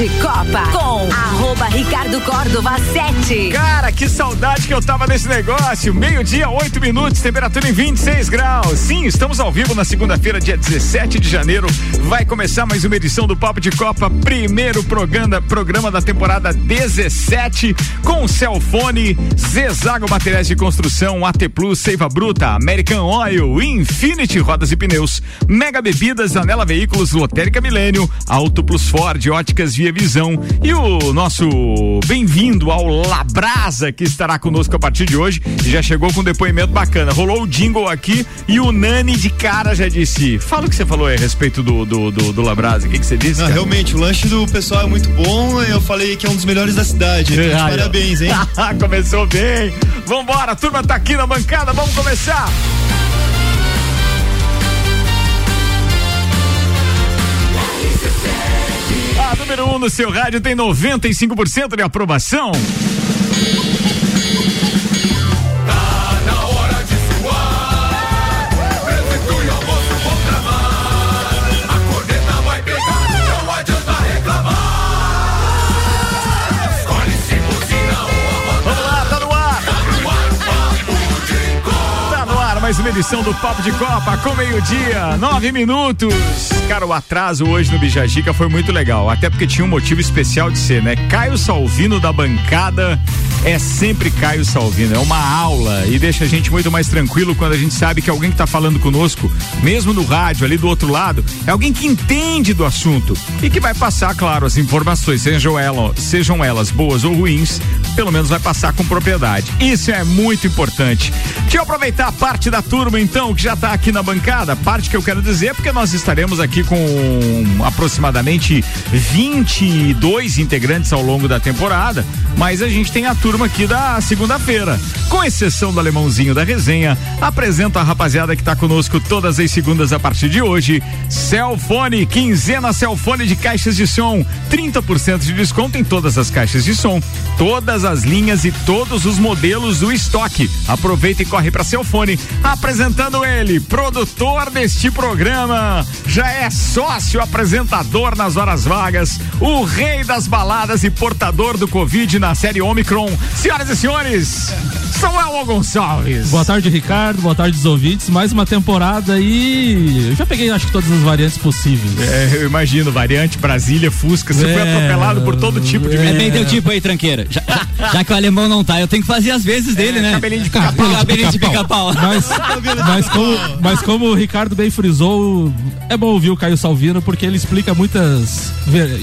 de Copa com arroba Ricardo Córdova 7. Cara, que saudade que eu tava desse negócio. Meio-dia, oito minutos, temperatura em 26 graus. Sim, estamos ao vivo na segunda-feira, dia 17 de janeiro. Vai começar mais uma edição do Papo de Copa, primeiro programa, programa da temporada 17, com Celfone, Zezago Materiais de Construção, AT Plus, Seiva Bruta, American Oil, Infinity Rodas e Pneus, Mega Bebidas, Anela Veículos, Lotérica Milênio, Auto Plus Ford, Óticas Via Visão e o nosso bem-vindo ao Labrasa que estará conosco a partir de hoje já chegou com um depoimento bacana. Rolou o jingle aqui e o Nani de cara já disse. Fala o que você falou a respeito do, do, do, do Labrasa. O que, que você disse? Não, realmente, o lanche do pessoal é muito bom. Eu falei que é um dos melhores da cidade. Então, ah, parabéns, hein? Começou bem. Vambora, a turma tá aqui na bancada, vamos começar. Número 1 um no seu rádio tem 95% de aprovação. Mais uma edição do Papo de Copa com meio-dia, nove minutos. Cara, o atraso hoje no Bijagica foi muito legal, até porque tinha um motivo especial de ser, né? Caio Salvino da bancada é sempre Caio Salvino, é uma aula e deixa a gente muito mais tranquilo quando a gente sabe que alguém que tá falando conosco, mesmo no rádio ali do outro lado, é alguém que entende do assunto e que vai passar, claro, as informações, sejam elas, sejam elas boas ou ruins, pelo menos vai passar com propriedade. Isso é muito importante. Deixa eu aproveitar a parte da turma, então, que já está aqui na bancada. Parte que eu quero dizer, porque nós estaremos aqui com aproximadamente 22 integrantes ao longo da temporada, mas a gente tem a turma aqui da segunda-feira. Com exceção do alemãozinho da resenha, apresento a rapaziada que está conosco todas as segundas a partir de hoje. Celfone, quinzena Celfone de caixas de som, 30% de desconto em todas as caixas de som, todas as linhas e todos os modelos do estoque. Aproveita e corre para Celfone Apresentando ele, produtor deste programa, já é sócio apresentador nas horas vagas, o rei das baladas e portador do Covid na série Omicron. Senhoras e senhores, Samuel Gonçalves. Boa tarde, Ricardo. Boa tarde, os ouvintes. Mais uma temporada e eu já peguei, acho que todas as variantes possíveis. É, eu imagino, variante Brasília, Fusca. Você é, foi atropelado por todo tipo de. É, bem teu tipo aí, tranqueira. Já, já, já, que o alemão não tá, eu tenho que fazer as vezes dele, é, né? Cabelinho de pica-pau. Cabelinho de pica-pau. Mas, mas, como, mas como o Ricardo bem frisou, é bom ouvir o Caio Salvino porque ele explica muitas.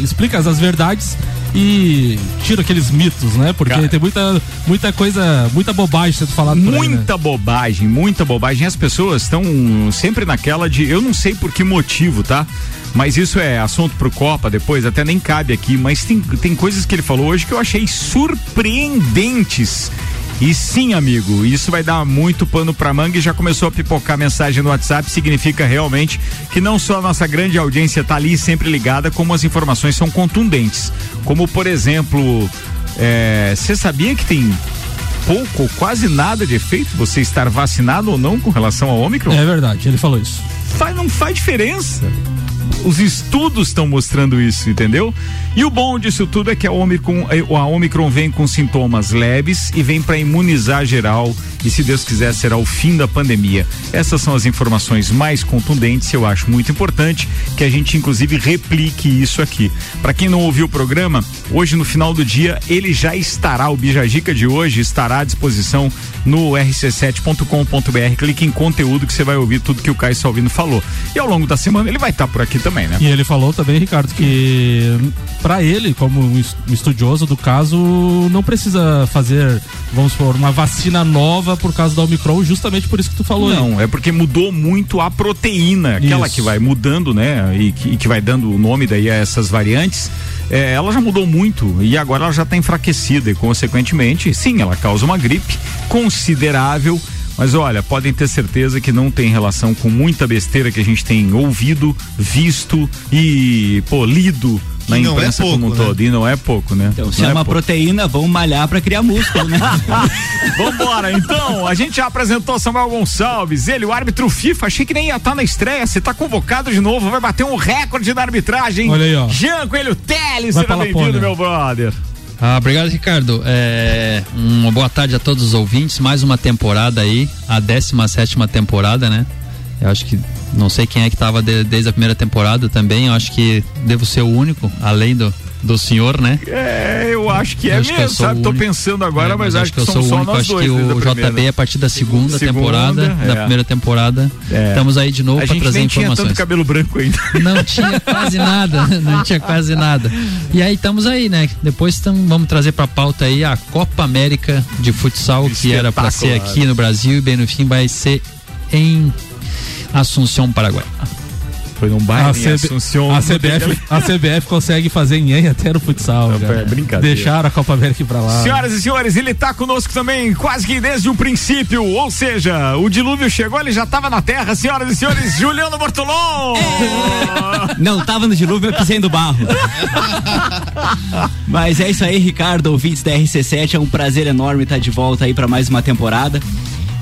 explica as verdades e tira aqueles mitos, né? Porque Cara, tem muita, muita coisa, muita bobagem sendo falada Muita aí, né? bobagem, muita bobagem. As pessoas estão sempre naquela de. Eu não sei por que motivo, tá? Mas isso é assunto pro Copa depois, até nem cabe aqui. Mas tem, tem coisas que ele falou hoje que eu achei surpreendentes e sim, amigo, isso vai dar muito pano pra manga e já começou a pipocar mensagem no WhatsApp. Significa realmente que não só a nossa grande audiência tá ali sempre ligada, como as informações são contundentes. Como, por exemplo, você é, sabia que tem pouco ou quase nada de efeito você estar vacinado ou não com relação ao Ômicron? É verdade, ele falou isso. Faz, não faz diferença. Os estudos estão mostrando isso, entendeu? E o bom disso tudo é que a Omicron, eh, a Omicron vem com sintomas leves e vem para imunizar geral e se Deus quiser será o fim da pandemia. Essas são as informações mais contundentes, eu acho muito importante que a gente inclusive replique isso aqui. Para quem não ouviu o programa, hoje no final do dia ele já estará, o Bijagica de hoje estará à disposição no rc7.com.br. Clique em conteúdo que você vai ouvir tudo que o Caio Salvino falou. E ao longo da semana ele vai estar tá por aqui também, né? E ele falou também, Ricardo, que para ele, como um estudioso do caso, não precisa fazer, vamos supor, uma vacina nova por causa da Omicron, justamente por isso que tu falou Não, aí. é porque mudou muito a proteína, aquela isso. que vai mudando, né? E que, e que, vai dando o nome daí a essas variantes. É, ela já mudou muito e agora ela já está enfraquecida e, consequentemente, sim, ela causa uma gripe considerável mas olha, podem ter certeza que não tem relação com muita besteira que a gente tem ouvido, visto e pô, lido na não é imprensa é pouco, como um né? todo. E não é pouco, né? Então, se é uma proteína, vamos malhar para criar músculo, né? Vambora, então. A gente já apresentou Samuel Gonçalves, ele, o árbitro FIFA. Achei que nem ia estar tá na estreia. Você tá convocado de novo, vai bater um recorde na arbitragem. Olha aí, ó. Jean Coelho Teles, seja bem-vindo, meu brother. Ah, obrigado, Ricardo. É, uma boa tarde a todos os ouvintes. Mais uma temporada aí, a 17 temporada, né? Eu acho que não sei quem é que estava de, desde a primeira temporada também. Eu acho que devo ser o único, além do, do senhor, né? É, eu acho que é acho mesmo, que sabe? Tô pensando agora, é, mas, mas, acho que, que eu sou o único. Acho que o JB a partir da segunda, segunda temporada, é. da primeira temporada, é. estamos aí de novo para trazer nem informações. Tinha tanto cabelo branco ainda. Não tinha quase nada, não tinha quase nada. E aí estamos aí, né? Depois tam, vamos trazer para pauta aí a Copa América de futsal que era para ser aqui no Brasil e bem no fim vai ser em Assunção, Paraguai. Foi num bairro a, CB, Assunção, a CBF, a CBF consegue fazer em até no futsal. Não, cara. É brincadeira. Deixaram a Copa América pra lá. Senhoras e senhores, ele tá conosco também quase que desde o princípio. Ou seja, o dilúvio chegou, ele já tava na terra. Senhoras e senhores, Juliano Bortolom! É. Não tava no dilúvio, eu pisei no barro. Mas é isso aí, Ricardo, ouvintes da RC7. É um prazer enorme estar de volta aí para mais uma temporada.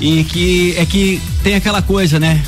E que é que tem aquela coisa, né?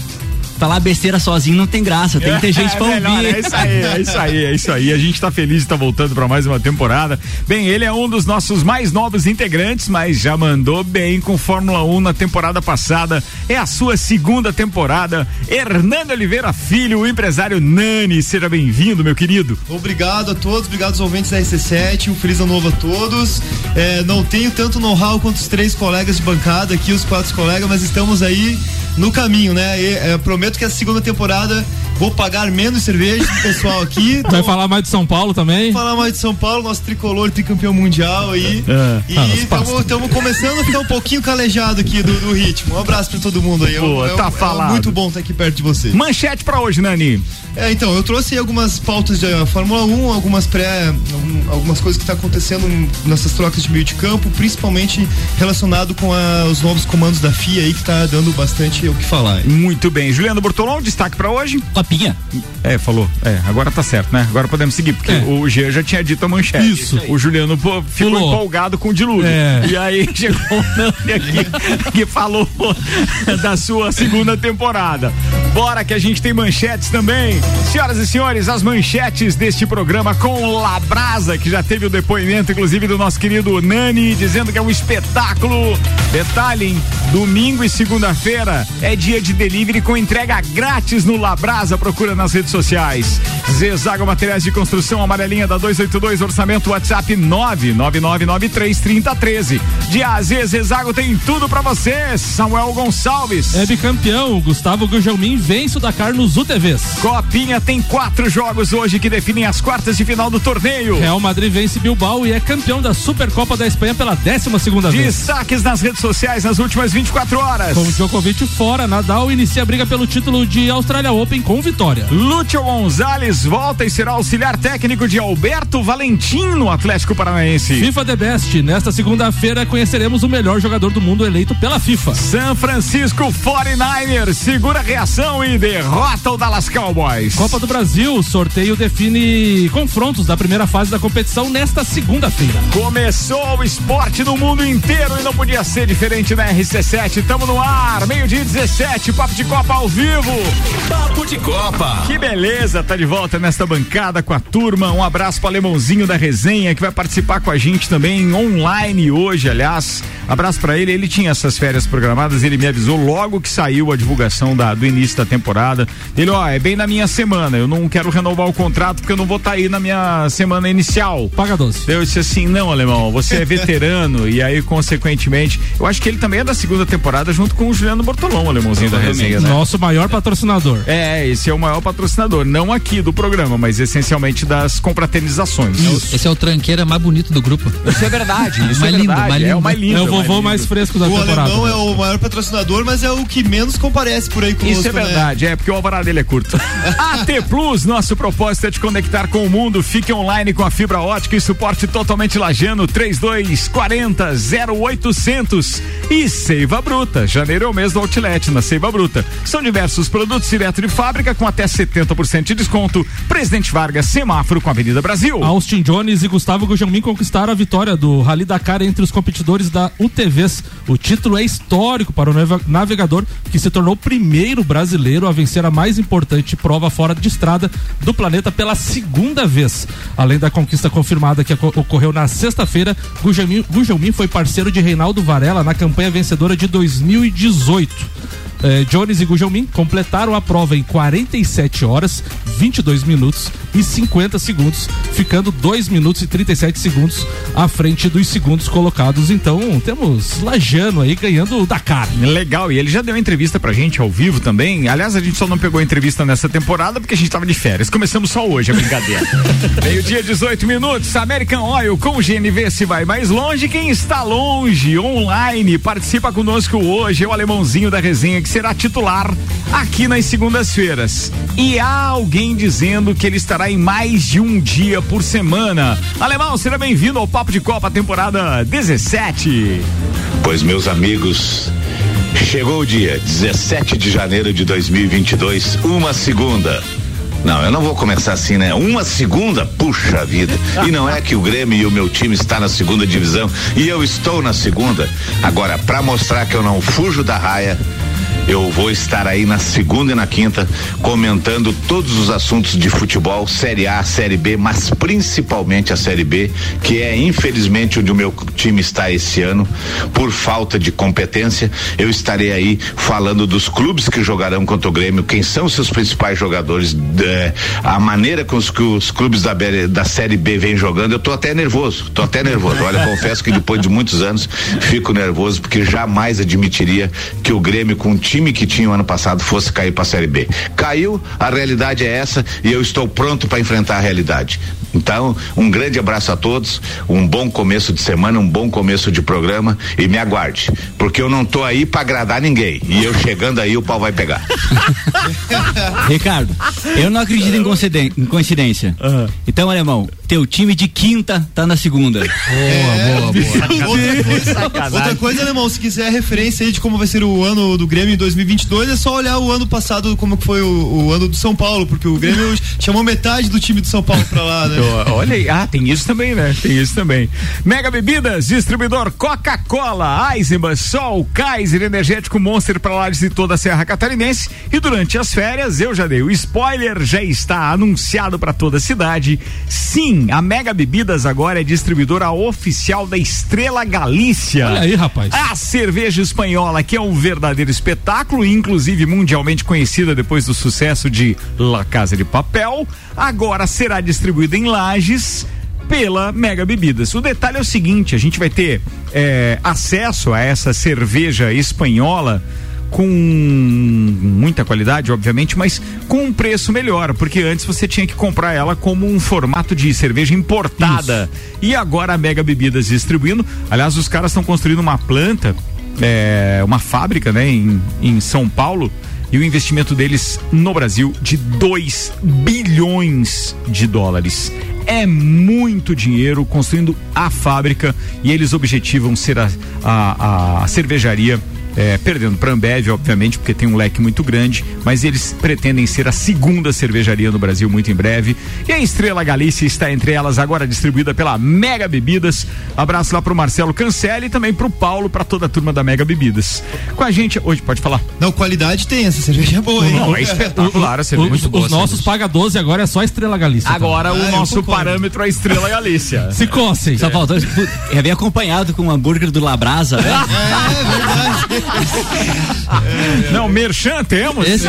Falar besteira sozinho não tem graça, tem que ter gente é, pra ouvir. É isso aí, é isso aí, é isso aí. A gente tá feliz de estar tá voltando para mais uma temporada. Bem, ele é um dos nossos mais novos integrantes, mas já mandou bem com Fórmula 1 na temporada passada. É a sua segunda temporada. Hernando Oliveira Filho, o empresário Nani. Seja bem-vindo, meu querido. Obrigado a todos, obrigado aos ouvintes da RC7. Um feliz ano novo a todos. É, não tenho tanto know-how quanto os três colegas de bancada aqui, os quatro colegas, mas estamos aí no caminho, né? E, é, prometo que a segunda temporada vou pagar menos cerveja pro pessoal aqui. Vai falar mais de São Paulo também? Falar mais de São Paulo, nosso tricolor tricampeão mundial aí. É. E estamos ah, começando a ficar um pouquinho calejado aqui do, do, ritmo. Um abraço pra todo mundo aí. Boa, é, tá é, falado. É muito bom estar aqui perto de você. Manchete pra hoje, Nani. É, então, eu trouxe algumas pautas de Fórmula 1, algumas pré, algumas coisas que tá acontecendo nessas trocas de meio de campo, principalmente relacionado com a, os novos comandos da FIA aí que tá dando bastante o que falar. Muito bem. Juliano Bortolão, destaque para hoje? É, falou. É, agora tá certo, né? Agora podemos seguir, porque é. o G já tinha dito a manchete. Isso. O Juliano pô, ficou Pulou. empolgado com o dilúvio. É. E aí chegou o Nani aqui que falou da sua segunda temporada. Bora que a gente tem manchetes também. Senhoras e senhores, as manchetes deste programa com Labrasa, que já teve o depoimento, inclusive, do nosso querido Nani, dizendo que é um espetáculo. Detalhe, domingo e segunda-feira é dia de delivery com entrega grátis no Labrasa. Procura nas redes sociais. Zezago Materiais de Construção, amarelinha da 282, orçamento WhatsApp 999933013. De AZ, Zezago tem tudo para você. Samuel Gonçalves. É bicampeão. Gustavo Gugelmin vence o Dakar nos UTVs. Copinha tem quatro jogos hoje que definem as quartas de final do torneio. Real Madrid vence Bilbao e é campeão da Supercopa da Espanha pela 12 segunda vez. Destaques nas redes sociais nas últimas 24 horas. Com Djokovic fora, Nadal inicia a briga pelo título de Australia Open com vitória. Lúcio Gonzalez volta e será auxiliar técnico de Alberto Valentim no Atlético Paranaense. FIFA The Best. Nesta segunda-feira conheceremos o melhor jogador do mundo eleito pela FIFA. São Francisco 49ers segura reação e derrota o Dallas Cowboys. Copa Copa do Brasil. Sorteio define confrontos da primeira fase da competição nesta segunda-feira. Começou o esporte no mundo inteiro e não podia ser diferente na RC7. Tamo no ar, meio-dia 17, Papo de Copa ao vivo. Papo de Copa. Que beleza, tá de volta nesta bancada com a turma. Um abraço pro Alemãozinho da resenha que vai participar com a gente também online hoje, aliás. Abraço para ele. Ele tinha essas férias programadas, ele me avisou logo que saiu a divulgação da, do início da temporada. Ele, ó, é bem na minha semana semana. Eu não quero renovar o contrato porque eu não vou estar tá aí na minha semana inicial. Paga 12. Eu disse assim: não, alemão, você é veterano e aí, consequentemente, eu acho que ele também é da segunda temporada junto com o Juliano Bortolão, alemãozinho da resenha, né? Nosso maior patrocinador. É, esse é o maior patrocinador. Não aqui do programa, mas essencialmente das confraternizações. Isso. Esse é o tranqueira mais bonito do grupo. Isso é verdade. Isso mais é lindo, verdade. Mais lindo. É o mais lindo. É o vovô mais, mais fresco da o temporada. O alemão é o maior patrocinador, mas é o que menos comparece por aí com Isso é né? verdade, né? é porque o alvará dele é curto. AT Plus, nosso propósito é te conectar com o mundo. Fique online com a fibra ótica e suporte totalmente lajano 3240 0800 e Seiva Bruta. Janeiro é o mês do Outlet na Seiva Bruta. São diversos produtos direto de fábrica Com até 70% de desconto. Presidente Vargas, semáforo com a Avenida Brasil. Austin Jones e Gustavo Gujelmin conquistaram a vitória do Rally Dakar entre os competidores da UTVs. O título é histórico para o navegador, que se tornou o primeiro brasileiro a vencer a mais importante prova fora de estrada do planeta pela segunda vez. Além da conquista confirmada que ocorreu na sexta-feira, Gujelmin foi parceiro de Reinaldo Varela na campanha vencedora de 2018 eh, Jones e Gujelmin completaram a prova em 47 horas, 22 minutos e 50 segundos, ficando 2 minutos e 37 segundos à frente dos segundos colocados. Então, temos Lajano aí ganhando o Dakar. Legal, e ele já deu entrevista pra gente ao vivo também. Aliás, a gente só não pegou entrevista nessa temporada porque a gente tava de férias. Começamos só hoje a brincadeira. Meio-dia, 18 minutos. American Oil com o GNV se vai mais longe. Quem está longe, online, participa conosco hoje. É o alemãozinho da resenha que será titular aqui nas segundas-feiras. E há alguém dizendo que ele estará em mais de um dia por semana. Alemão, seja bem-vindo ao Papo de Copa, temporada 17. Pois, meus amigos, chegou o dia 17 de janeiro de 2022, uma segunda. Não, eu não vou começar assim, né? Uma segunda, puxa vida. E não é que o Grêmio e o meu time está na segunda divisão e eu estou na segunda. Agora, para mostrar que eu não fujo da raia, eu vou estar aí na segunda e na quinta comentando todos os assuntos de futebol, Série A, Série B, mas principalmente a Série B, que é infelizmente onde o meu time está esse ano, por falta de competência. Eu estarei aí falando dos clubes que jogarão contra o Grêmio, quem são seus principais jogadores, a maneira com os que os clubes da, da Série B vêm jogando. Eu tô até nervoso, tô até nervoso. Olha, confesso que depois de muitos anos fico nervoso porque jamais admitiria que o Grêmio com time time que tinha o ano passado fosse cair para a Série B. Caiu, a realidade é essa e eu estou pronto para enfrentar a realidade. Então, um grande abraço a todos, um bom começo de semana, um bom começo de programa e me aguarde, porque eu não tô aí para agradar ninguém e eu chegando aí o pau vai pegar. Ricardo, eu não acredito em coincidência. Uhum. Então, alemão, teu time de quinta tá na segunda. Boa, é, boa, boa. Outra coisa, outra coisa, alemão, se quiser referência aí de como vai ser o ano do Grêmio em 2022, é só olhar o ano passado como foi o, o ano do São Paulo, porque o Grêmio chamou metade do time do São Paulo pra lá, né? Olha aí, ah, tem isso também, né? Tem isso também. Mega Bebidas, distribuidor Coca-Cola, Eisenbahn, Sol, Kaiser, Energético Monster para lares de toda a Serra Catarinense. E durante as férias, eu já dei o spoiler, já está anunciado para toda a cidade. Sim, a Mega Bebidas agora é distribuidora oficial da Estrela Galícia. Olha aí, rapaz. A cerveja espanhola, que é um verdadeiro espetáculo, inclusive mundialmente conhecida depois do sucesso de La Casa de Papel, agora será distribuída em Lages pela Mega Bebidas. O detalhe é o seguinte: a gente vai ter é, acesso a essa cerveja espanhola com muita qualidade, obviamente, mas com um preço melhor, porque antes você tinha que comprar ela como um formato de cerveja importada. Isso. E agora a Mega Bebidas distribuindo. Aliás, os caras estão construindo uma planta, é, uma fábrica, né, em, em São Paulo e o investimento deles no Brasil de 2 bilhões de dólares. É muito dinheiro construindo a fábrica e eles objetivam ser a, a, a cervejaria é, perdendo para Ambev, obviamente, porque tem um leque muito grande, mas eles pretendem ser a segunda cervejaria no Brasil muito em breve. E a Estrela Galícia está entre elas, agora distribuída pela Mega Bebidas. Abraço lá pro Marcelo Cancelli e também pro Paulo, para toda a turma da Mega Bebidas. Com a gente, hoje pode falar. Não, qualidade tem, essa cerveja é boa, hein? Não, é espetacular, a cerveja é muito boa. Os nossos paga 12 agora é só Estrela Galícia. Agora tá? o ah, nosso parâmetro é a Estrela Galícia. Se coce. Só faltou, é bem acompanhado com o hambúrguer do Labrasa, né? É, é verdade. Não, merchan temos. Esse,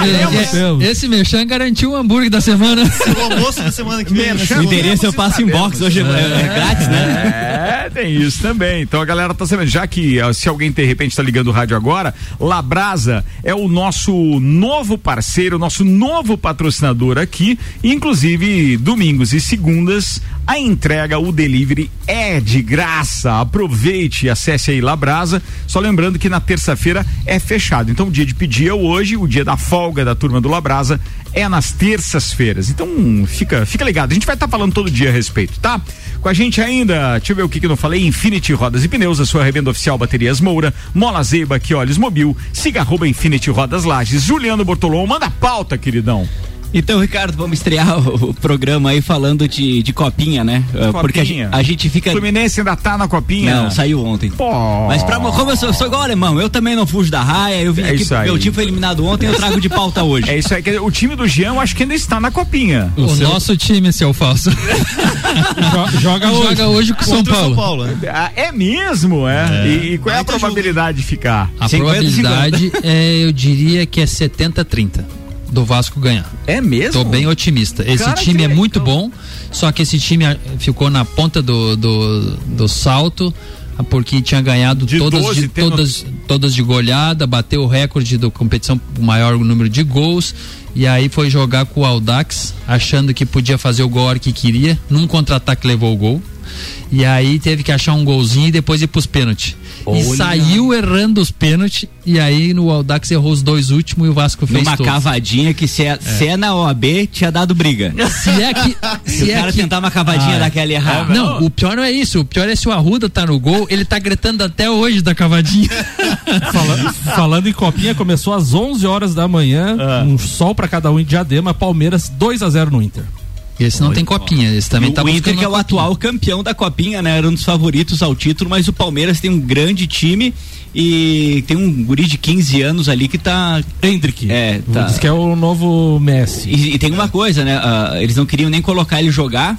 temos. esse merchan garantiu o hambúrguer da semana. O almoço da semana que vem. Merchan, o endereço eu passo em box hoje, é, é, grátis, né? É, tem isso também. Então a galera tá sabendo, já que se alguém de repente tá ligando o rádio agora, Labrasa é o nosso novo parceiro, nosso novo patrocinador aqui, inclusive domingos e segundas a entrega, o delivery é de graça. Aproveite, acesse aí Labrasa. Só lembrando que na terça-feira é fechado. Então o dia de pedir é hoje, o dia da folga da turma do Labrasa é nas terças-feiras. Então fica, fica ligado. A gente vai estar tá falando todo dia a respeito, tá? Com a gente ainda, deixa eu ver o que, que eu não falei, Infinity Rodas e Pneus, a sua revenda oficial Baterias Moura, Mola Zeiba, que olhos Mobil, siga arroba Infinity Rodas Lages, Juliano Bortolom, manda pauta, queridão. Então, Ricardo, vamos estrear o, o programa aí falando de, de copinha, né? Uh, Porque a, gen- Copinha. a gente fica. Fluminense ainda tá na copinha? Não, saiu ontem. Pô. Mas pra, como eu sou, sou igual alemão, eu também não fujo da raia, eu vim É aqui, isso aí. meu time foi eliminado ontem, eu trago de pauta hoje. É isso aí. O time do Jean, eu acho que ainda está na copinha. O nosso time, seu falso. Jo- joga hoje. Joga hoje com o São Contra o São Paulo. Paulo, né? Ah, É mesmo, é? E, e qual é a probabilidade de ficar? A 50, probabilidade é, eu diria que é 70-30 do Vasco ganhar. É mesmo? Tô bem otimista. Esse Cara, time é muito bom, só que esse time ah, ficou na ponta do, do, do salto, ah, porque tinha ganhado De todas, 12, de, tendo- todas, todas de goleada, bateu o recorde da competição, o maior número de gols. E aí foi jogar com o Aldax, achando que podia fazer o gol a hora que queria. Num contra-ataque levou o gol. E aí teve que achar um golzinho e depois ir pros pênaltis. E saiu errando os pênaltis. E aí no Aldax errou os dois últimos e o Vasco fez Numa todos. cavadinha que se é, se é na OAB, tinha dado briga. Se é que. Se o Se é cara que tentar uma cavadinha Ah, daquela e errar. Não, o pior não é isso. O pior é se o Arruda tá no gol, ele tá gritando até hoje da cavadinha. Fala- falando em copinha, começou às 11 horas da manhã, Ah. um sol pra cada um em Diadema, Palmeiras 2 a 0 no Inter. Esse não tem copinha, esse também tá o Inter que é o copinha. atual campeão da Copinha, né? Era um dos favoritos ao título, mas o Palmeiras tem um grande time e tem um guri de 15 anos ali que tá. Hendrick. É, tá. Diz que é o novo Messi. E, e tem uma coisa, né? ah, eles não queriam nem colocar ele jogar.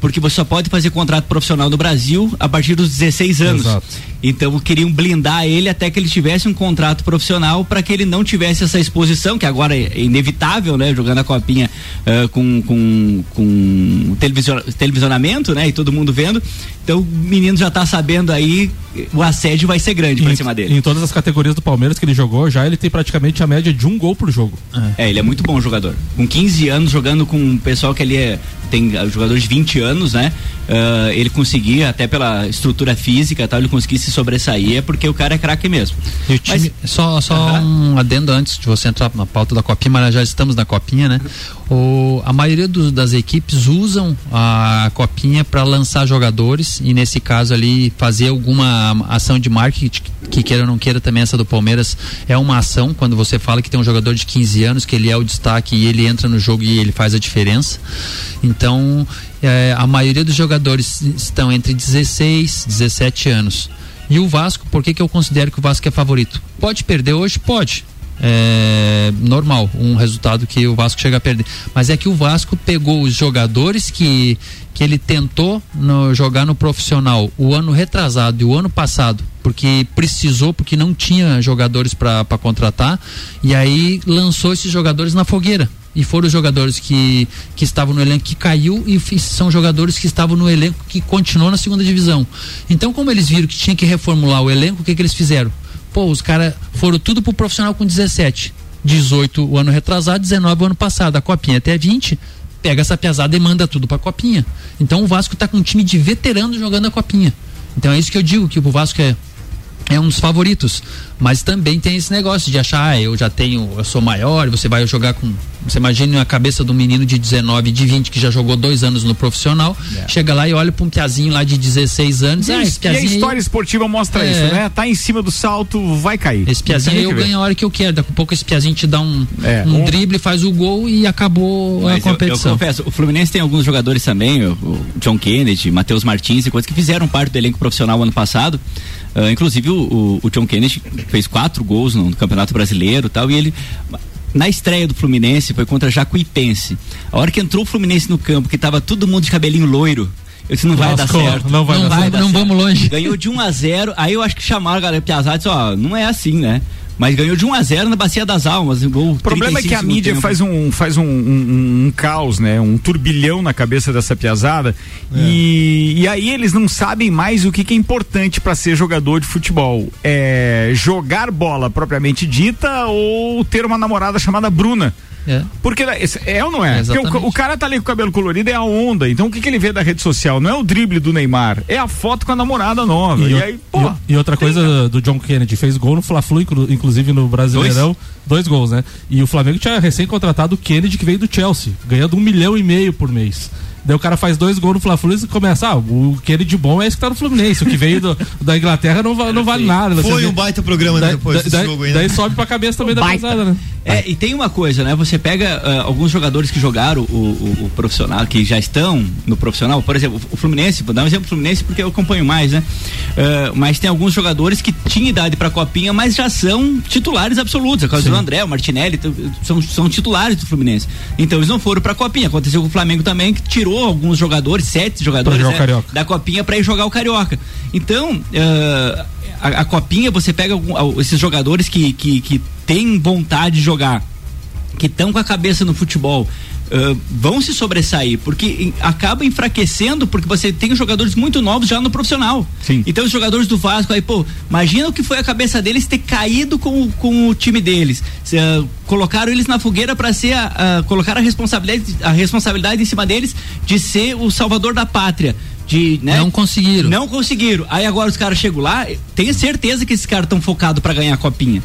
Porque você só pode fazer contrato profissional no Brasil a partir dos 16 anos. Exato. Então queriam blindar ele até que ele tivesse um contrato profissional para que ele não tivesse essa exposição, que agora é inevitável, né? Jogando a copinha ah, com, com, com televisio- televisionamento, né? E todo mundo vendo. Então o menino já tá sabendo aí, o assédio vai ser grande pra Em, cima dele. em todas as categorias do Palmeiras que ele jogou, já ele tem praticamente a média de um gol por jogo. É, ele é muito bom jogador. Com 15 anos, jogando com um pessoal que ali é, tem jogadores de 20 anos, né? Ah, ele conseguia, até pela estrutura física tal, ele conseguia se sobressair, é porque o cara é craque mesmo. E o time, só só Aham. um adendo antes de você entrar na pauta da copinha, mas já estamos na copinha, né? O, a maioria das equipes usam a copinha para lançar jogadores e nesse caso ali fazer alguma ação de marketing que queira ou não queira também essa do Palmeiras é uma ação quando você fala que tem um jogador de 15 anos que ele é o destaque e ele entra no jogo e ele faz a diferença. Então eh, a maioria dos jogadores estão entre 16 e 17 anos. E o Vasco, por que, que eu considero que o Vasco é favorito? Pode perder hoje? Pode. É normal, um resultado que o Vasco chega a perder. Mas é que o Vasco pegou os jogadores que, que ele tentou no- jogar no profissional o ano retrasado e o ano passado, porque precisou, porque não tinha jogadores para contratar, e aí lançou esses jogadores na fogueira. E foram os jogadores que, que estavam no elenco que caiu e são jogadores que estavam no elenco que continuou na segunda divisão. Então, como eles viram que tinha que reformular o elenco, o que, que eles fizeram? Pô, os caras foram tudo pro profissional com 17. 18 o ano retrasado, 19 o ano passado. A copinha até 20. Pega essa pesada e manda tudo pra copinha. Então o Vasco tá com um time de veteranos jogando a copinha. Então é isso que eu digo, que o Vasco é é um dos favoritos. Mas também tem esse negócio de achar, ah, eu já tenho, eu sou maior, você vai jogar com. Você imagina a cabeça de um menino de 19, de 20 que já jogou dois anos no profissional, chega lá e olha pra um piazinho lá de 16 anos. E, ah, esse e a piazinho história esportiva mostra É. isso, né? Tá em cima do salto, vai cair. esse piazinho eu ganho a hora que eu quero. Daqui a pouco esse piazinho te dá um, É, um um- drible, faz o gol e acabou Mas a eu, eu competição. confesso, o Fluminense tem alguns jogadores também, o, John Kennedy, Matheus Martins e coisas que fizeram parte do elenco profissional ano passado. Ah, inclusive o, o- o John Kennedy fez quatro gols no, no Campeonato Brasileiro e tal, e ele. Na estreia do Fluminense foi contra Jacuipense. A hora que entrou o Fluminense no campo, que tava todo mundo de cabelinho loiro, eu disse, não vai Lascou, dar certo. não vai dar certo. Não vamos longe. Ganhou de 1 a 0 aí eu acho que chamaram a galera Piazada e disse, ó, não é assim, né? Mas ganhou de 1 a 0 na Bacia das Almas, um gol O problema é que a mídia faz um, faz um, um- um caos, né? Um turbilhão na cabeça dessa piazada. E, e aí eles não sabem mais o que, que é importante para ser jogador de futebol. É jogar bola propriamente dita ou ter uma namorada chamada Bruna. É. Porque esse- é ou não é? É, Porque o, o cara tá ali com o cabelo colorido, é a onda. Então o que, que ele vê da rede social? Não é o drible do Neymar, é a foto com a namorada nova. E, o- aí, pô. e- e outra coisa do John Kennedy, fez gol no Fla-Flu, inclu- inclusive no Brasileirão, dois? gols, né? E o Flamengo tinha recém contratado o Kennedy, que veio do Chelsea, ganhando um milhão e meio por mês. Daí o cara faz dois gols no Fla-Flu e começa, ah, o que ele de bom é esse que tá no Fluminense. O que veio do, da Inglaterra não, não vale nada. Foi um baita programa né, daí, depois desse daí- jogo daí né? sobe pra cabeça também da pesada, né? É, e tem uma coisa, né? Você pega ah, alguns jogadores que jogaram o, o- o profissional, que já estão no profissional, por exemplo, o Fluminense, vou dar um exemplo do Fluminense porque eu acompanho mais, né? Ah, mas tem alguns jogadores que tinham idade pra copinha, mas já são titulares absolutos. É o caso do André, o Martinelli, são, são titulares do Fluminense. Então eles não foram pra copinha. Aconteceu com o Flamengo também, que tirou alguns jogadores, sete jogadores né, da copinha pra ir jogar o Carioca. Então, ah, a, a copinha, você pega algum- esses jogadores que, que, que têm vontade de jogar que estão com a cabeça no futebol ah, vão se sobressair, porque acaba enfraquecendo, porque você tem jogadores muito novos já no profissional. Sim. Então os jogadores do Vasco aí, pô, imagina o que foi a cabeça deles ter caído com, o- com o time deles. Ah, colocaram eles na fogueira para ser a, a- colocar a responsabilidade, a responsabilidade em cima deles de ser o salvador da pátria. De, né? Não conseguiram. Não conseguiram. Aí agora os caras chegam lá, tenho certeza que esses caras estão focados para ganhar a copinha.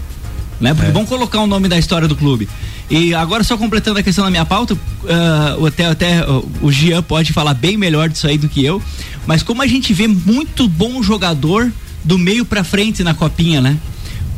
Né? Porque vão colocar o nome da história do clube. E agora, só completando a questão da minha pauta, o até, até uh, o Jean pode falar bem melhor disso aí do que eu. Mas como a gente vê muito bom jogador do meio pra frente na copinha, né?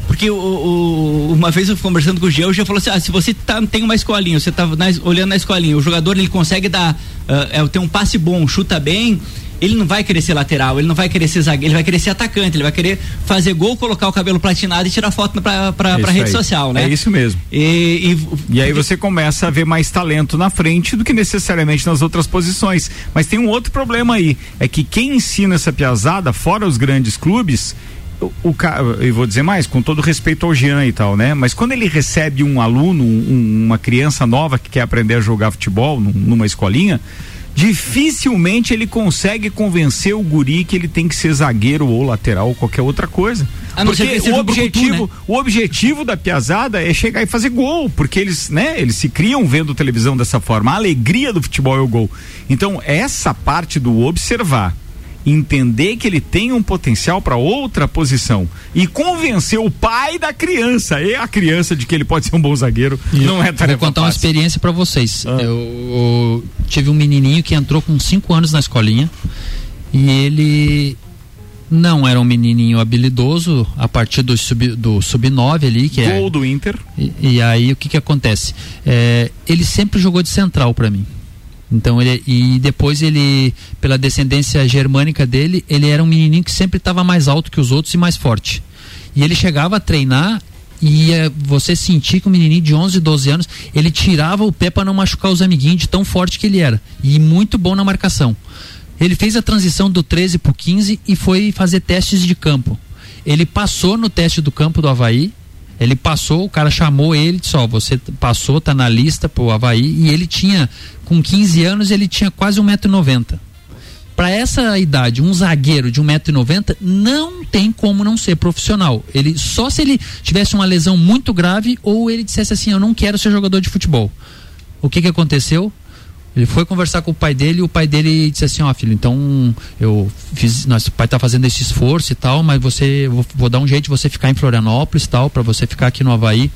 Porque o, o- uma vez eu conversando com o Jean, o Jean falou assim: ah, se você tá, tem uma escolinha, você tá na- olhando na escolinha, o jogador ele consegue dar, ah, é, ter um passe bom, chuta bem, ele não vai querer ser lateral, ele não vai querer ser zagueiro, ele vai querer ser atacante, ele vai querer fazer gol, colocar o cabelo platinado e tirar foto pra, pra, pra rede aí. social, né? É isso mesmo. E, E aí você começa a ver mais talento na frente do que necessariamente nas outras posições. Mas tem um outro problema aí, é que quem ensina essa piazada, fora os grandes clubes, o, o eu vou dizer mais, com todo respeito ao Jean e tal, né? Mas quando ele recebe um aluno, um- uma criança nova que quer aprender a jogar futebol num- numa escolinha, dificilmente ele consegue convencer o guri que ele tem que ser zagueiro ou lateral ou qualquer outra coisa. A não ser Porque que seja o um brucutu, objetivo, né? o objetivo da piazada é chegar e fazer gol, porque eles, né, eles se criam vendo televisão dessa forma. A alegria do futebol é o gol. Então, essa parte do observar, entender que ele tem um potencial para outra posição e convencer o pai da criança e a criança de que ele pode ser um bom zagueiro, não é Vou tarefa contar uma fácil. experiência pra vocês. Ah. Eu, eu tive um menininho que entrou com 5 anos na escolinha e ele não era um menininho habilidoso a partir do sub, do sub 9 ali, que é Gol do Inter. e, e aí o que que acontece? É, ele sempre jogou de central pra mim. Então ele e depois ele pela descendência germânica dele, ele era um menininho que sempre estava mais alto que os outros e mais forte. E ele chegava a treinar e você sentia que o menininho de 11, 12 anos, ele tirava o pé para não machucar os amiguinhos de tão forte que ele era. E muito bom na marcação. Ele fez a transição do 13 pro 15 e foi fazer testes de campo. Ele passou no teste do campo do Havaí. Ele passou, o cara chamou ele, disse, ó, você passou, tá na lista pro Havaí, e ele tinha, com 15 anos, ele tinha quase 1,90m. Para essa idade, um zagueiro de 1,90m não tem como não ser profissional. Ele só se ele tivesse uma lesão muito grave ou ele dissesse assim, eu não quero ser jogador de futebol. O que que aconteceu? Ele foi conversar com o pai dele e o pai dele disse assim, ó filho, então eu fiz, nosso pai tá fazendo esse esforço e tal, mas você, vou, vou dar um jeito de você ficar em Florianópolis e tal, para você ficar aqui no Havaí.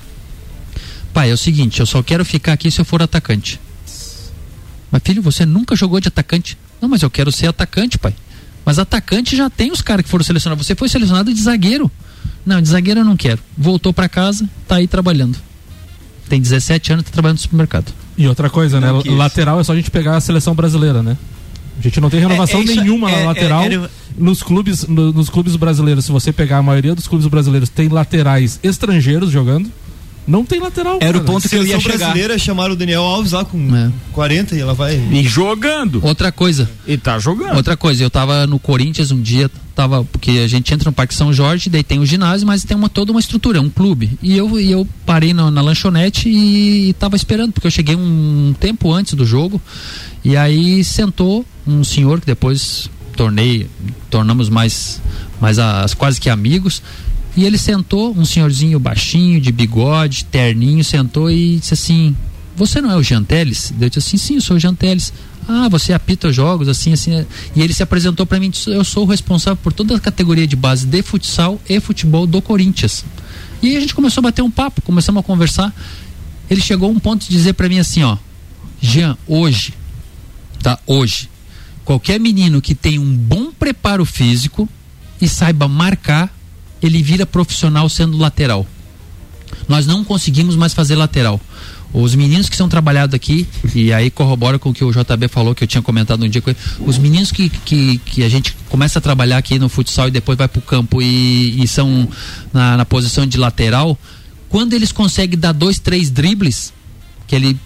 Pai, é o seguinte, eu só quero ficar aqui se eu for atacante. Mas filho, você nunca jogou de atacante? Não, mas eu quero ser atacante, pai. Mas atacante já tem os caras que foram selecionados. Você foi selecionado de zagueiro. Não, de zagueiro eu não quero. Voltou para casa, tá aí trabalhando. Tem 17 anos, tá trabalhando no supermercado. E outra coisa, Não né? quis. Lateral é só a gente pegar a seleção brasileira, né? A gente não tem renovação É, é isso, nenhuma é, na lateral. é, era- Nos clubes, no- nos clubes brasileiros, se você pegar a maioria dos clubes brasileiros, tem laterais estrangeiros jogando. Não tem lateral. Era o cara. ponto que eu ia chegar. brasileira chamaram o Daniel Alves lá com É. 40 e ela vai. E jogando. Outra coisa, E tá jogando. Outra coisa, eu tava no Corinthians um dia, tava, porque a gente entra no Parque São Jorge, daí tem o ginásio, mas tem uma, toda uma estrutura, um clube. E eu, e eu parei na, na lanchonete e, tava esperando, porque eu cheguei um tempo antes do jogo, e aí sentou um senhor que depois tornei, tornamos mais, mais as, quase que amigos. E ele sentou, um senhorzinho baixinho, de bigode, terninho, sentou e disse assim: Você não é o Janteles? Eu disse assim: Sim, eu sou o Janteles. Ah, você apita os jogos, assim, assim. é." E ele se apresentou para mim Eu sou o responsável por toda a categoria de base de futsal e futebol do Corinthians. E aí a gente começou a bater um papo, começamos a conversar. Ele chegou a um ponto de dizer para mim assim: Ó, Jean, hoje, tá? Hoje. Qualquer menino que tem um bom preparo físico e saiba marcar, ele vira profissional sendo lateral. Nós não conseguimos mais fazer lateral. Os meninos que são trabalhados aqui, e aí corrobora com o que o JB falou, que eu tinha comentado um dia com ele, os meninos que, que, que a gente começa a trabalhar aqui no futsal e depois vai para o campo e, e são na, na posição de lateral, quando eles conseguem dar dois, três dribles, que ele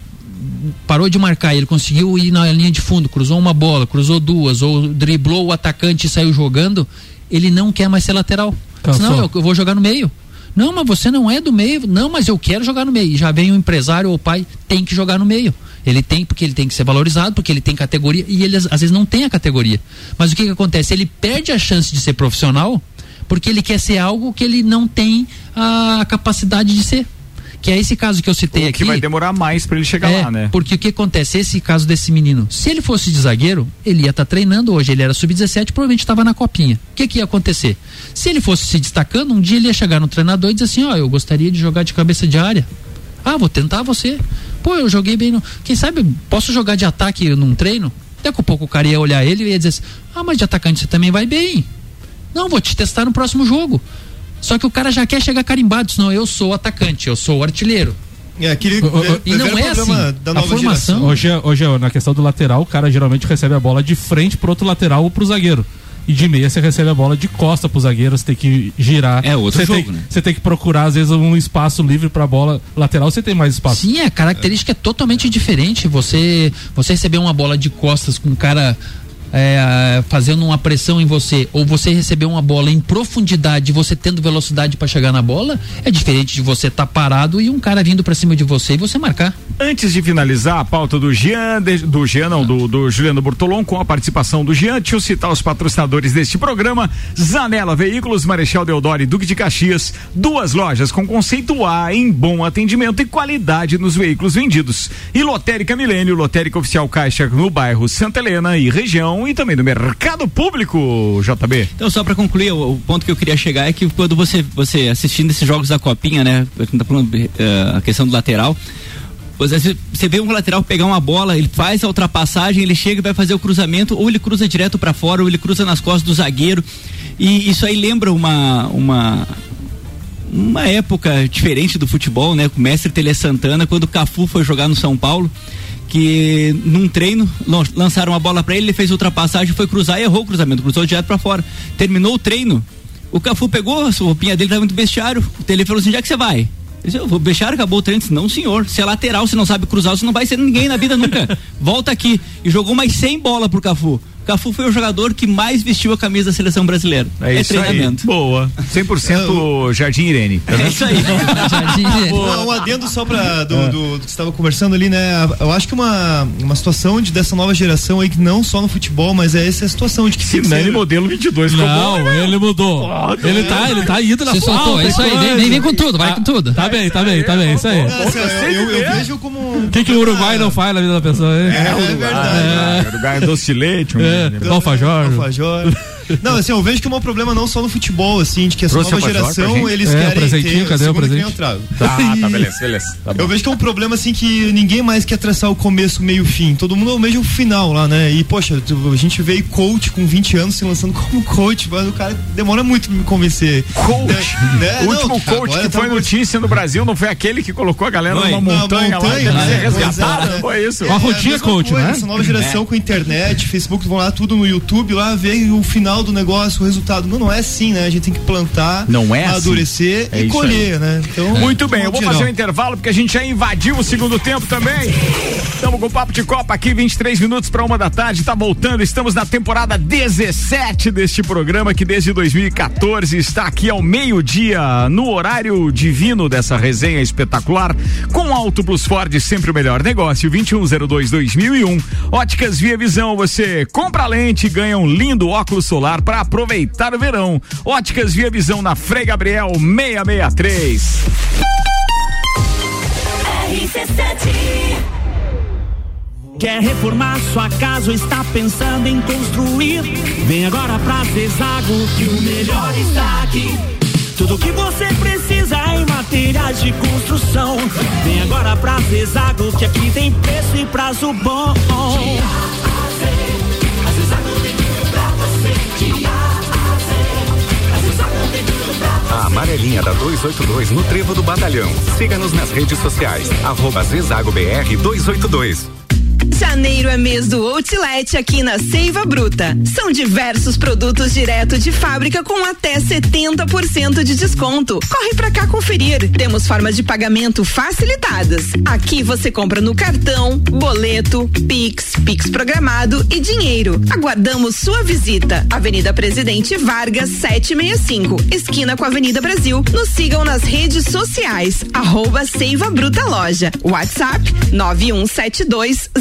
parou de marcar, ele conseguiu ir na linha de fundo, cruzou uma bola, cruzou duas, ou driblou o atacante e saiu jogando, ele não quer mais ser lateral. Não, eu, eu vou jogar no meio. Não, mas você não é do meio. Não, mas eu quero jogar no meio. E já vem o empresário ou o pai, tem que jogar no meio. Ele tem porque ele tem que ser valorizado, porque ele tem categoria e ele às vezes não tem a categoria. Mas o que, que acontece? Ele perde a chance de ser profissional porque ele quer ser algo que ele não tem a capacidade de ser que é esse caso que eu citei aqui. Que vai demorar mais para ele chegar é, lá, né? Porque o que acontece? Esse caso desse menino, se ele fosse de zagueiro, ele ia estar tá treinando hoje. Ele era sub-17, provavelmente estava na copinha. O que, que ia acontecer? Se ele fosse se destacando, um dia ele ia chegar no treinador e dizer assim: Ó, oh, eu gostaria de jogar de cabeça de área. Ah, vou tentar você. Pô, eu joguei bem no. Quem sabe, posso jogar de ataque num treino? Daqui a pouco o cara ia olhar ele e ia dizer assim: Ah, mas de atacante você também vai bem. Não, vou te testar no próximo jogo. Só que o cara já quer chegar carimbado, senão eu sou atacante, eu sou artilheiro. É, aquele, o, o, e não é assim. a formação. Hoje, hoje, na questão do lateral, o cara geralmente recebe a bola de frente pro outro lateral ou pro zagueiro. E de meia você recebe a bola de costa pro zagueiro, você tem que girar. É outro você jogo, tem, né? Você tem que procurar, às vezes, um espaço livre pra bola lateral, você tem mais espaço. Sim, a característica é, é totalmente diferente. Você, você receber uma bola de costas com um cara é, fazendo uma pressão em você, ou você receber uma bola em profundidade, você tendo velocidade para chegar na bola, é diferente de você estar tá parado e um cara vindo para cima de você e você marcar. Antes de finalizar a pauta do Jean, do Jean não, do, do Juliano Bortolom, com a participação do Jean, deixa eu citar os patrocinadores deste programa: Zanela Veículos, Marechal Deodoro e Duque de Caxias, duas lojas com conceito A em bom atendimento e qualidade nos veículos vendidos. E Lotérica Milênio, Lotérica Oficial Caixa no bairro Santa Helena e região e também do mercado público, JB. Então, só para concluir, o, o, ponto que eu queria chegar é que quando você, você assistindo esses jogos da Copinha, né, tá falando, uh, a questão do lateral, você, você vê um lateral pegar uma bola, ele faz a ultrapassagem, ele chega e vai fazer o cruzamento, ou ele cruza direto para fora, ou ele cruza nas costas do zagueiro. E isso aí lembra uma, uma, uma época diferente do futebol, né? Com o mestre Tele Santana, quando o Cafu foi jogar no São Paulo que num treino lançaram uma bola para ele, ele fez ultrapassagem, foi cruzar e errou o cruzamento, cruzou direto para fora. Terminou o treino, o Cafu pegou a roupinha dele, tava muito bestiário. Ele falou assim: já que você vai? Ele disse, eu vou bestiário, acabou o treino. Disse, não, senhor. Se é lateral, você não sabe cruzar, você não vai ser ninguém na vida nunca. Volta aqui. E jogou mais 100 bola pro Cafu. Cafu foi o jogador que mais vestiu a camisa da seleção brasileira. É, é treinamento. Aí. Boa. 100% é, Jardim Irene. Tá é isso aí. Jardim Irene. Um, um adendo só pra, do, é. do, do, que você estava conversando ali, né? Eu acho que uma, uma situação de, dessa nova geração aí, que não só no futebol, mas é essa situação de que se. Ele modelo 22 Não, bom, né? ele mudou. Oh, ele, tá, ele tá indo na Você soltou, é isso aí. Vem, vem, vem, com tudo, vai ah, com tudo. Tá bem, tá bem, tá bem, isso aí. eu, eu, vejo como. O que, que o Uruguai não faz na vida da pessoa? É, é, verdade. Uruguai é doce de leite, um é, alfajor. Alfajor. Não, assim, eu vejo que é um problema não só no futebol, assim, de que essa nova geração, eles é, querem ter... cadê o presente? Tá, tá, beleza, beleza. Tá eu vejo que é um problema, assim, que ninguém mais quer traçar o começo, meio fim. Todo mundo é o mesmo final lá, né? E, poxa, a gente veio coach com 20 anos se lançando como coach, mas o cara demora muito pra me convencer. Coach? Né? né? O último não, coach que tá foi notícia no Brasil não foi aquele que colocou a galera numa montanha, montanha lá, né? resgatado, é, foi isso. Uma rotina coach, coisa, né? Essa nova geração é. com internet, Facebook, vão lá tudo no YouTube, lá ver o final do negócio, o resultado. Não, não é assim, né? A gente tem que plantar, não é amadurecer assim. e é colher, né? Então, Muito bem, eu vou fazer um intervalo porque a gente já invadiu o segundo tempo também. Estamos com o Papo de Copa aqui, 23 minutos para uma da tarde, tá voltando. Estamos na temporada 17 deste programa que desde 2014 está aqui ao meio-dia, no horário divino dessa resenha espetacular, com Auto Plus Ford, sempre o melhor negócio, 2102-2001. Óticas Via Visão, você compra lente e ganha um lindo óculos solar para aproveitar o verão. Óticas Via Visão na Frei Gabriel 663. Quer reformar sua casa ou está pensando em construir? Vem agora pra Zezago que o melhor está aqui. Tudo que você precisa em materiais de construção. Vem agora pra Zezago que aqui tem preço e prazo bom. amarelinha da 282 no Trevo do Batalhão. Siga-nos nas redes sociais. Arroba ZagoBR 282. Janeiro é mês do Outlet aqui na Seiva Bruta. São diversos produtos direto de fábrica com até 70% de desconto. Corre pra cá conferir. Temos formas de pagamento facilitadas. Aqui você compra no cartão, boleto, Pix, Pix programado e dinheiro. Aguardamos sua visita. Avenida Presidente Vargas 765, esquina com a Avenida Brasil. Nos sigam nas redes sociais. Arroba Seiva Bruta Loja. WhatsApp 9172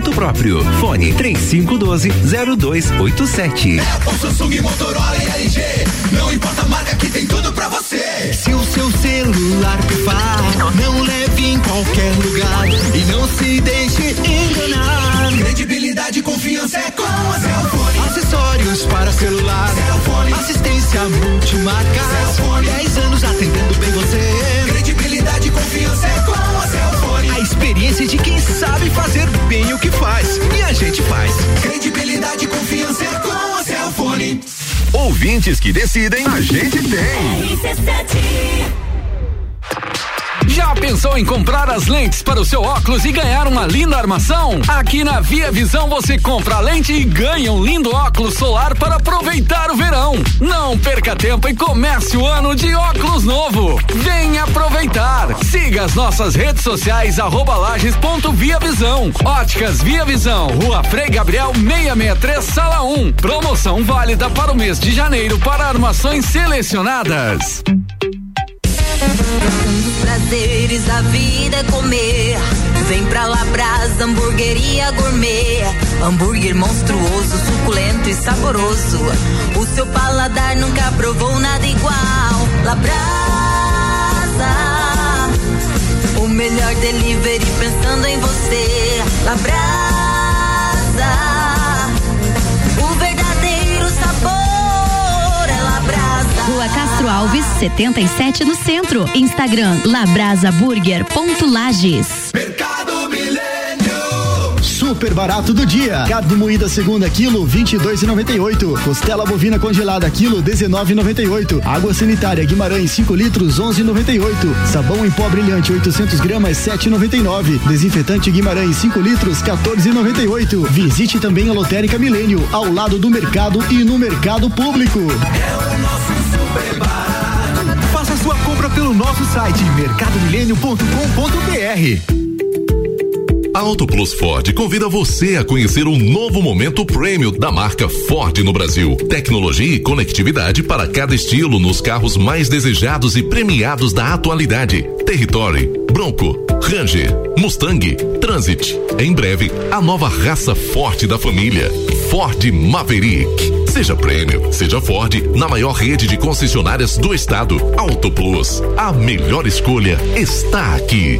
próprio. Fone 3512 0287. Apple, Samsung, Motorola e LG. Não importa a marca que tem tudo pra você. Se o seu celular pifar, não leve em qualquer lugar e não se deixe enganar. Credibilidade e confiança é com a Cellfone. Acessórios para celular, Cellfone. assistência multimarca. Cellfone. 10 anos atendendo bem você. Credibilidade e confiança é com a Cellfone. Experiência de quem sabe fazer bem o que faz. E a gente faz. Credibilidade e confiança é com a Cellfone. Ouvintes que decidem, a gente tem. Já pensou em comprar as lentes para o seu óculos e ganhar uma linda armação? Aqui na Via Visão você compra a lente e ganha um lindo óculos solar para aproveitar o verão. Não perca tempo e comece o ano de óculos novo. Venha aproveitar. Siga as nossas redes sociais arroba lages.via Visão. Óticas Via Visão, Rua Frei Gabriel 663, Sala 1. Promoção válida para o mês de janeiro para armações selecionadas. Um dos prazeres da vida é comer. Vem pra Labrasa, hamburgueria gourmet. Hambúrguer monstruoso, suculento e saboroso. O seu paladar nunca provou nada igual. Labrasa, o melhor delivery pensando em você. Labrasa, Castro Alves, 77 no centro. Instagram labrasaburger.lages. Mercado Milênio. Super barato do dia. Carne moída segunda quilo, 22,98. Costela bovina congelada quilo, 19,98. Água sanitária Guimarães 5 litros, 11,98. Sabão em pó brilhante 800 gramas, 7,99. Desinfetante Guimarães 5 litros, 14,98. Visite também a Lotérica Milênio, ao lado do mercado e no mercado público. Compra pelo nosso site mercadomilênio.com.br. A Auto Plus Ford convida você a conhecer um novo momento prêmio da marca Ford no Brasil. Tecnologia e conectividade para cada estilo nos carros mais desejados e premiados da atualidade. Territory, Bronco, Ranger, Mustang, Transit. Em breve, a nova raça forte da família. Ford Maverick. Seja prêmio, seja Ford, na maior rede de concessionárias do estado. Auto Plus. A melhor escolha está aqui.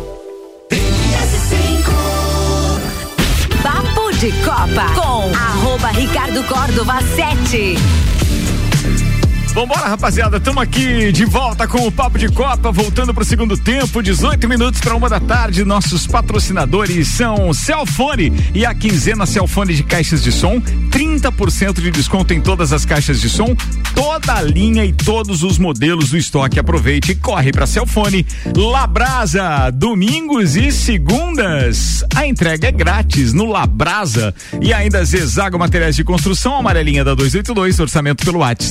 De Copa com arroba Ricardo Córdova 7. Vambora, rapaziada, estamos aqui de volta com o Papo de Copa, voltando para o segundo tempo, 18 minutos para uma da tarde. Nossos patrocinadores são Celfone e a quinzena Celfone de caixas de som, 30% de desconto em todas as caixas de som, toda a linha e todos os modelos do estoque. Aproveite e corre para Celfone. Labrasa, domingos e segundas, a entrega é grátis no Labrasa e ainda Zezago Materiais de Construção, amarelinha da 282, orçamento pelo WhatsApp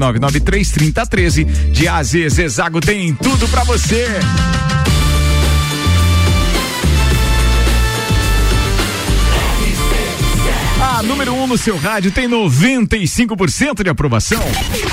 999933013. De A a Z, Zezago tem tudo pra você. A número 1 no seu rádio tem 95% de aprovação.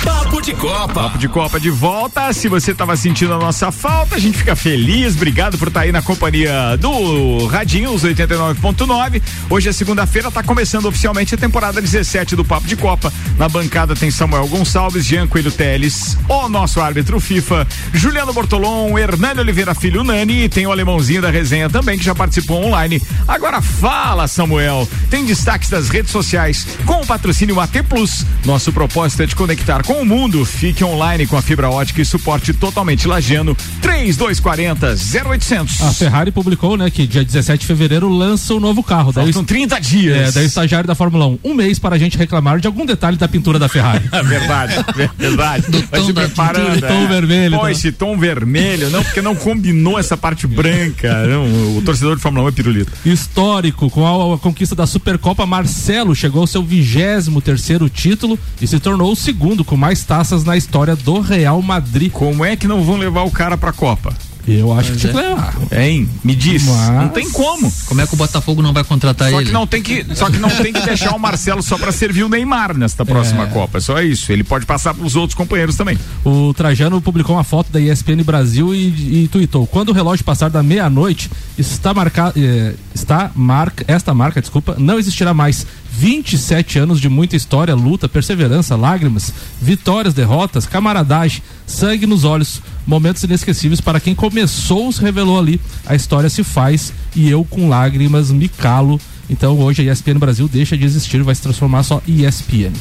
Papo de Copa. Papo de Copa de volta. Se você estava sentindo a nossa falta, a gente fica feliz. Obrigado por estar aí na companhia do Radinho, os 89.9. Hoje é segunda-feira, está começando oficialmente a temporada 17 do Papo de Copa. Na bancada tem Samuel Gonçalves, Jean Coelho Teles, o nosso árbitro FIFA, Juliano Bortolom, Hernani Oliveira Filho Nani e tem o alemãozinho da resenha também que já participou online. Agora fala, Samuel. Tem destaques das redes sociais com o patrocínio AT Plus. Nosso propósito é te conectar com o mundo. Fique online com a fibra ótica e suporte totalmente lagiano. 3240 0800. A Ferrari publicou, né, que dia 17 de fevereiro lança o novo carro. Faltam daí, 30 dias. É, daí o estagiário da Fórmula 1. Um mês para a gente reclamar de algum detalhe da pintura da Ferrari. verdade, verdade. Do Vai se preparando. Tom vermelho. Pô, tá. esse tom vermelho, não, porque não combinou essa parte branca. Não, o torcedor de Fórmula 1 é pirulito. Histórico, com a, a conquista da Supercopa, Marcelo chegou ao seu vigésimo terceiro título e se tornou o segundo com mais taças na história do Real Madrid. Como é que não vão levar o cara pra Copa? Eu acho que tinha que levar. Hein? Me diz. Mas- Não tem como. Como é que o Botafogo não vai contratar Só ele? que não tem que, só que não tem que deixar o Marcelo só pra servir o Neymar nesta próxima É. Copa. Só isso. Ele pode passar pros outros companheiros também. O Trajano publicou uma foto da ESPN Brasil e, e tweetou: quando o relógio passar da meia-noite, está marcado, eh, está marca, esta marca, desculpa, não existirá mais. 27 anos de muita história, luta, perseverança, lágrimas, vitórias, derrotas, camaradagem, sangue nos olhos, momentos inesquecíveis para quem começou, se revelou ali. A história se faz e eu com lágrimas me calo. Então hoje a ESPN Brasil deixa de existir, vai se transformar só ESPN.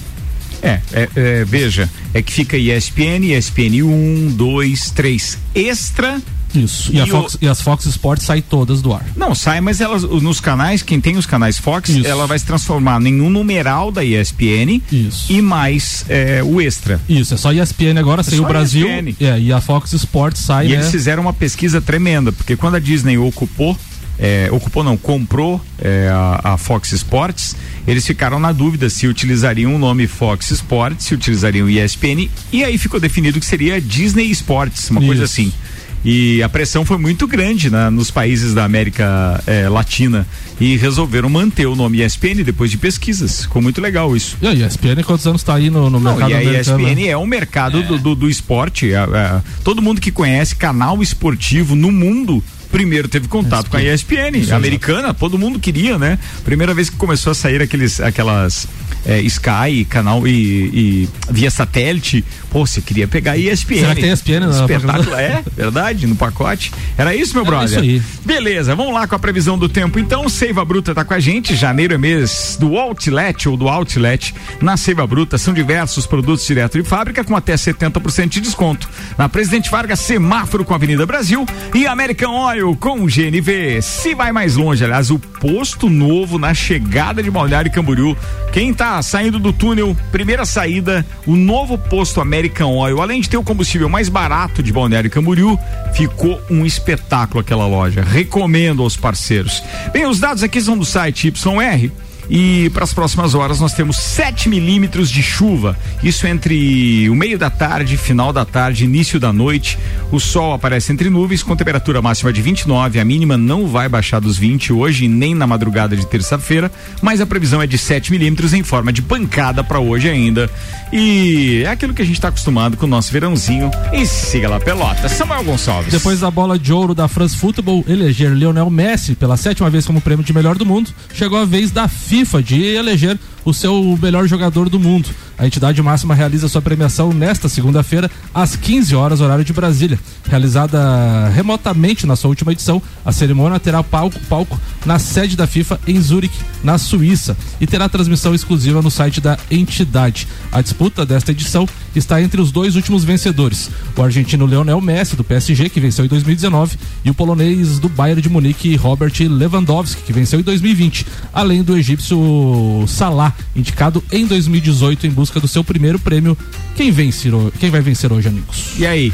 É, é, é, veja, é que fica ESPN, ESPN 1, 2, 3 extra. Isso. E, E Fox, e as Fox Sports saem todas do ar. Não, sai, mas elas nos canais, quem tem os canais Fox, Isso. ela vai se transformar em um numeral da ESPN Isso. e mais é, o extra. Isso, é só ESPN agora, saiu o só Brasil. É, e a Fox Sports sai, E né? eles fizeram uma pesquisa tremenda, porque quando a Disney ocupou, é, ocupou não, comprou é, a, a Fox Sports, eles ficaram na dúvida se utilizariam o nome Fox Sports, se utilizariam ESPN, e aí ficou definido que seria Disney Sports, uma coisa Isso. assim. E a pressão foi muito grande né, nos países da América é, Latina e resolveram manter o nome ESPN depois de pesquisas. Ficou muito legal isso. E a ESPN, quantos anos tá aí no, no Não, mercado e a americano? né? ESPN é um mercado Do, do, do esporte. a- a- todo mundo que conhece canal esportivo no mundo. Primeiro teve contato com a ESPN, Isso, americana, todo mundo queria, né? Primeira vez que começou a sair aqueles, aquelas é, Sky, canal e, e via satélite, pô, você queria pegar a ESPN. Será que tem ESPN na Espetáculo, é, verdade, no pacote. Era isso, meu Era brother? isso aí. Beleza, vamos lá com a previsão do tempo. Então, Seiva Bruta tá com a gente. Janeiro é mês do Outlet ou do Outlet. Na Seiva Bruta são diversos produtos direto de fábrica com até 70% de desconto. Na Presidente Vargas, semáforo com a Avenida Brasil e American Oil com o GNV. Se vai mais longe, aliás, o posto novo na chegada de Balneário Camboriú. Quem tá saindo do túnel, primeira saída, o novo posto American Oil, além de ter o combustível mais barato de Balneário Camboriú, ficou um espetáculo aquela loja. Recomendo aos parceiros. Bem, os dados aqui são do site YR. E para as próximas horas nós temos 7 milímetros de chuva. Isso entre o meio da tarde, final da tarde, início da noite. O sol aparece entre nuvens com temperatura máxima de 29. A mínima não vai baixar dos 20 hoje, nem na madrugada de terça-feira. Mas a previsão é de 7 milímetros em forma de pancada para hoje ainda. E é aquilo que a gente está acostumado com o nosso verãozinho. E siga lá, pelota. Samuel Gonçalves. Depois da bola de ouro da France Football eleger Lionel Messi pela sétima vez como prêmio de melhor do mundo, chegou a vez da FIFA de eleger o seu melhor jogador do mundo. A entidade máxima realiza sua premiação nesta segunda-feira, às 15 horas, horário de Brasília. Realizada remotamente na sua última edição, a cerimônia terá palco, palco na sede da FIFA em Zurique, na Suíça, e terá transmissão exclusiva no site da entidade. A disputa desta edição está entre os dois últimos vencedores: o argentino Leonel Messi, do PSG, que venceu em 2019, e o polonês do Bayern de Munique, Robert Lewandowski, que venceu em 2020, além do egípcio Salah, indicado em 2018 em busca do seu primeiro prêmio. Quem, vencer, quem vai vencer hoje, amigos? E aí?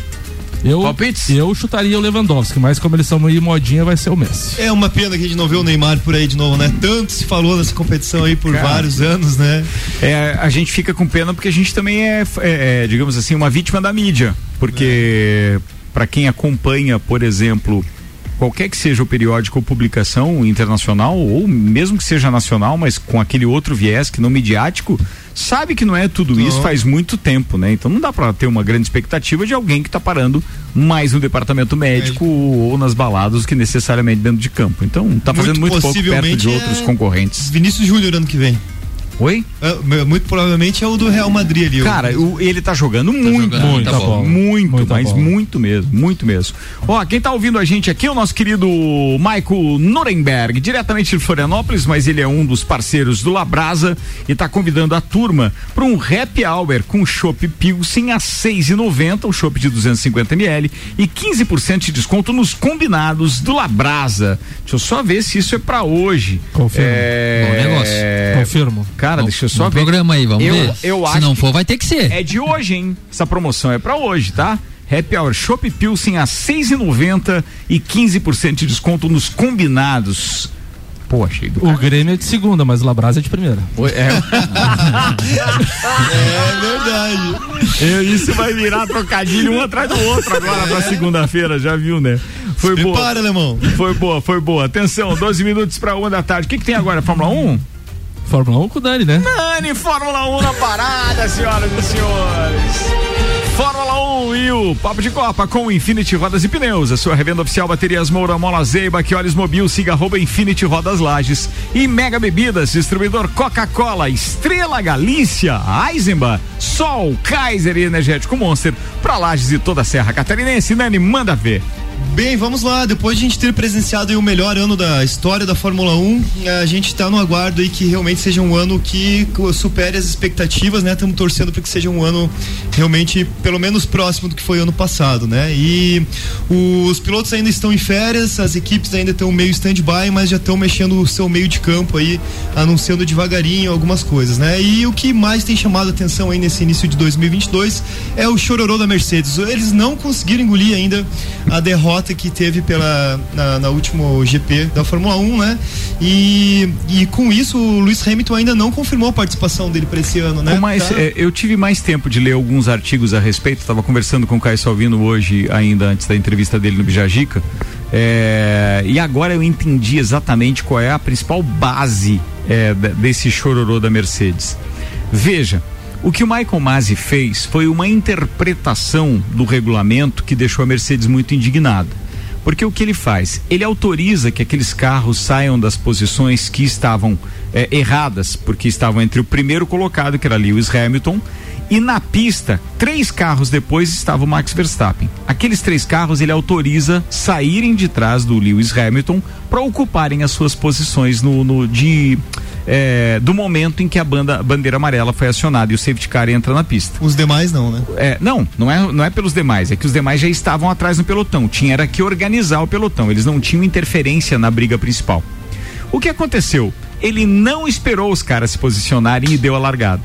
Eu, eu chutaria o Lewandowski, mas como eles são meio modinha, vai ser o Messi. É uma pena que a gente não vê o Neymar por aí de novo, né? Tanto se falou nessa competição aí por Cara. vários anos, né? É, a gente fica com pena porque a gente também é, é, é, digamos assim, uma vítima da mídia. Porque para quem acompanha, por exemplo, qualquer que seja o periódico ou publicação internacional, ou mesmo que seja nacional, mas com aquele outro viés que não midiático, sabe que não é tudo isso faz muito tempo, né? Então não dá para ter uma grande expectativa de alguém que está parando mais no departamento médico ou nas baladas que necessariamente dentro de campo. Então tá fazendo muito, pouco perto de possivelmente outros é concorrentes. Vinícius Júnior ano que vem. Oi? É, muito provavelmente é o do Real Madrid ali. Cara, o- ele tá jogando muito, jogando, muito, tá bom. muito, Muita mas bola. muito mesmo, muito mesmo. Ó, quem tá ouvindo a gente aqui é o nosso querido Maico Nuremberg, diretamente de Florianópolis, mas ele é um dos parceiros do Labrasa e tá convidando a turma para um happy hour com chopp Pilsen a 6,90, o chopp de 250 ml e 15% de desconto nos combinados do Labrasa. Deixa eu só ver se isso é para hoje. Confirmo. É... Bom negócio. Confirmo. Cara, deixa eu só ver. programa aí, vamos eu, ver. Eu Se não for, vai ter que ser. É de hoje, hein? Essa promoção é pra hoje, tá? Happy Hour Shop Pilsen a 6,90 e 15% de desconto nos combinados. Pô, achei do O Grêmio é de segunda, mas o Labrasa é de primeira. É verdade. isso vai virar trocadilho um atrás do outro agora pra segunda-feira, já viu, né? Foi boa. prepara, alemão. Foi boa, foi boa. Atenção, 12 minutos pra uma da tarde. O que, que tem agora? Fórmula 1? Fórmula 1 com o Dani, né? Dani, Fórmula 1 na parada, senhoras e senhores. Fórmula 1 e o Papo de Copa com Infinity Rodas e Pneus. A sua revenda oficial Baterias Moura, Mola Zeiba, olhos mobil, siga arroba Infinity Rodas Lages. E Mega Bebidas, distribuidor Coca-Cola, Estrela Galícia, Eisenbach, Sol, Kaiser e Energético Monster. Pra Lages e toda a Serra Catarinense. Nani, manda ver. Bem, vamos lá. Depois de a gente ter presenciado o melhor ano da história da Fórmula 1, a gente está no aguardo aí que realmente seja um ano que supere as expectativas, né? Estamos torcendo para que seja um ano realmente pelo menos próximo do que foi ano passado, né? E os pilotos ainda estão em férias, as equipes ainda estão meio stand-by, mas já estão mexendo o seu meio de campo aí, anunciando devagarinho algumas coisas, né? E o que mais tem chamado atenção aí nesse início de 2022 é o chororô da Mercedes. Eles não conseguiram engolir ainda a derrota que teve pela na, na último GP da Fórmula 1, né? E, e com isso o Lewis Hamilton ainda não confirmou a participação dele para esse ano, né? Mais, Tá- é, eu tive mais tempo de ler alguns artigos a respeito. Estava conversando com o Caio Salvino hoje, ainda antes da entrevista dele no Bijagica. É, e agora eu entendi exatamente qual é a principal base é, desse chororô da Mercedes. Veja, o que o Michael Masi fez foi uma interpretação do regulamento que deixou a Mercedes muito indignada. Porque o que ele faz? Ele autoriza que aqueles carros saiam das posições que estavam eh, erradas, porque estavam entre o primeiro colocado, que era Lewis Hamilton, e na pista, três carros depois estava o Max Verstappen. Aqueles três carros ele autoriza saírem de trás do Lewis Hamilton para ocuparem as suas posições no, no- de eh, do momento em que a banda, bandeira amarela foi acionada e o safety car entra na pista. Os demais não, né? É, não, não é, não é pelos demais, é que os demais já estavam atrás no pelotão. Tinha era que organizar o pelotão, eles não tinham interferência na briga principal. O que aconteceu? Ele não esperou os caras se posicionarem e deu a largada.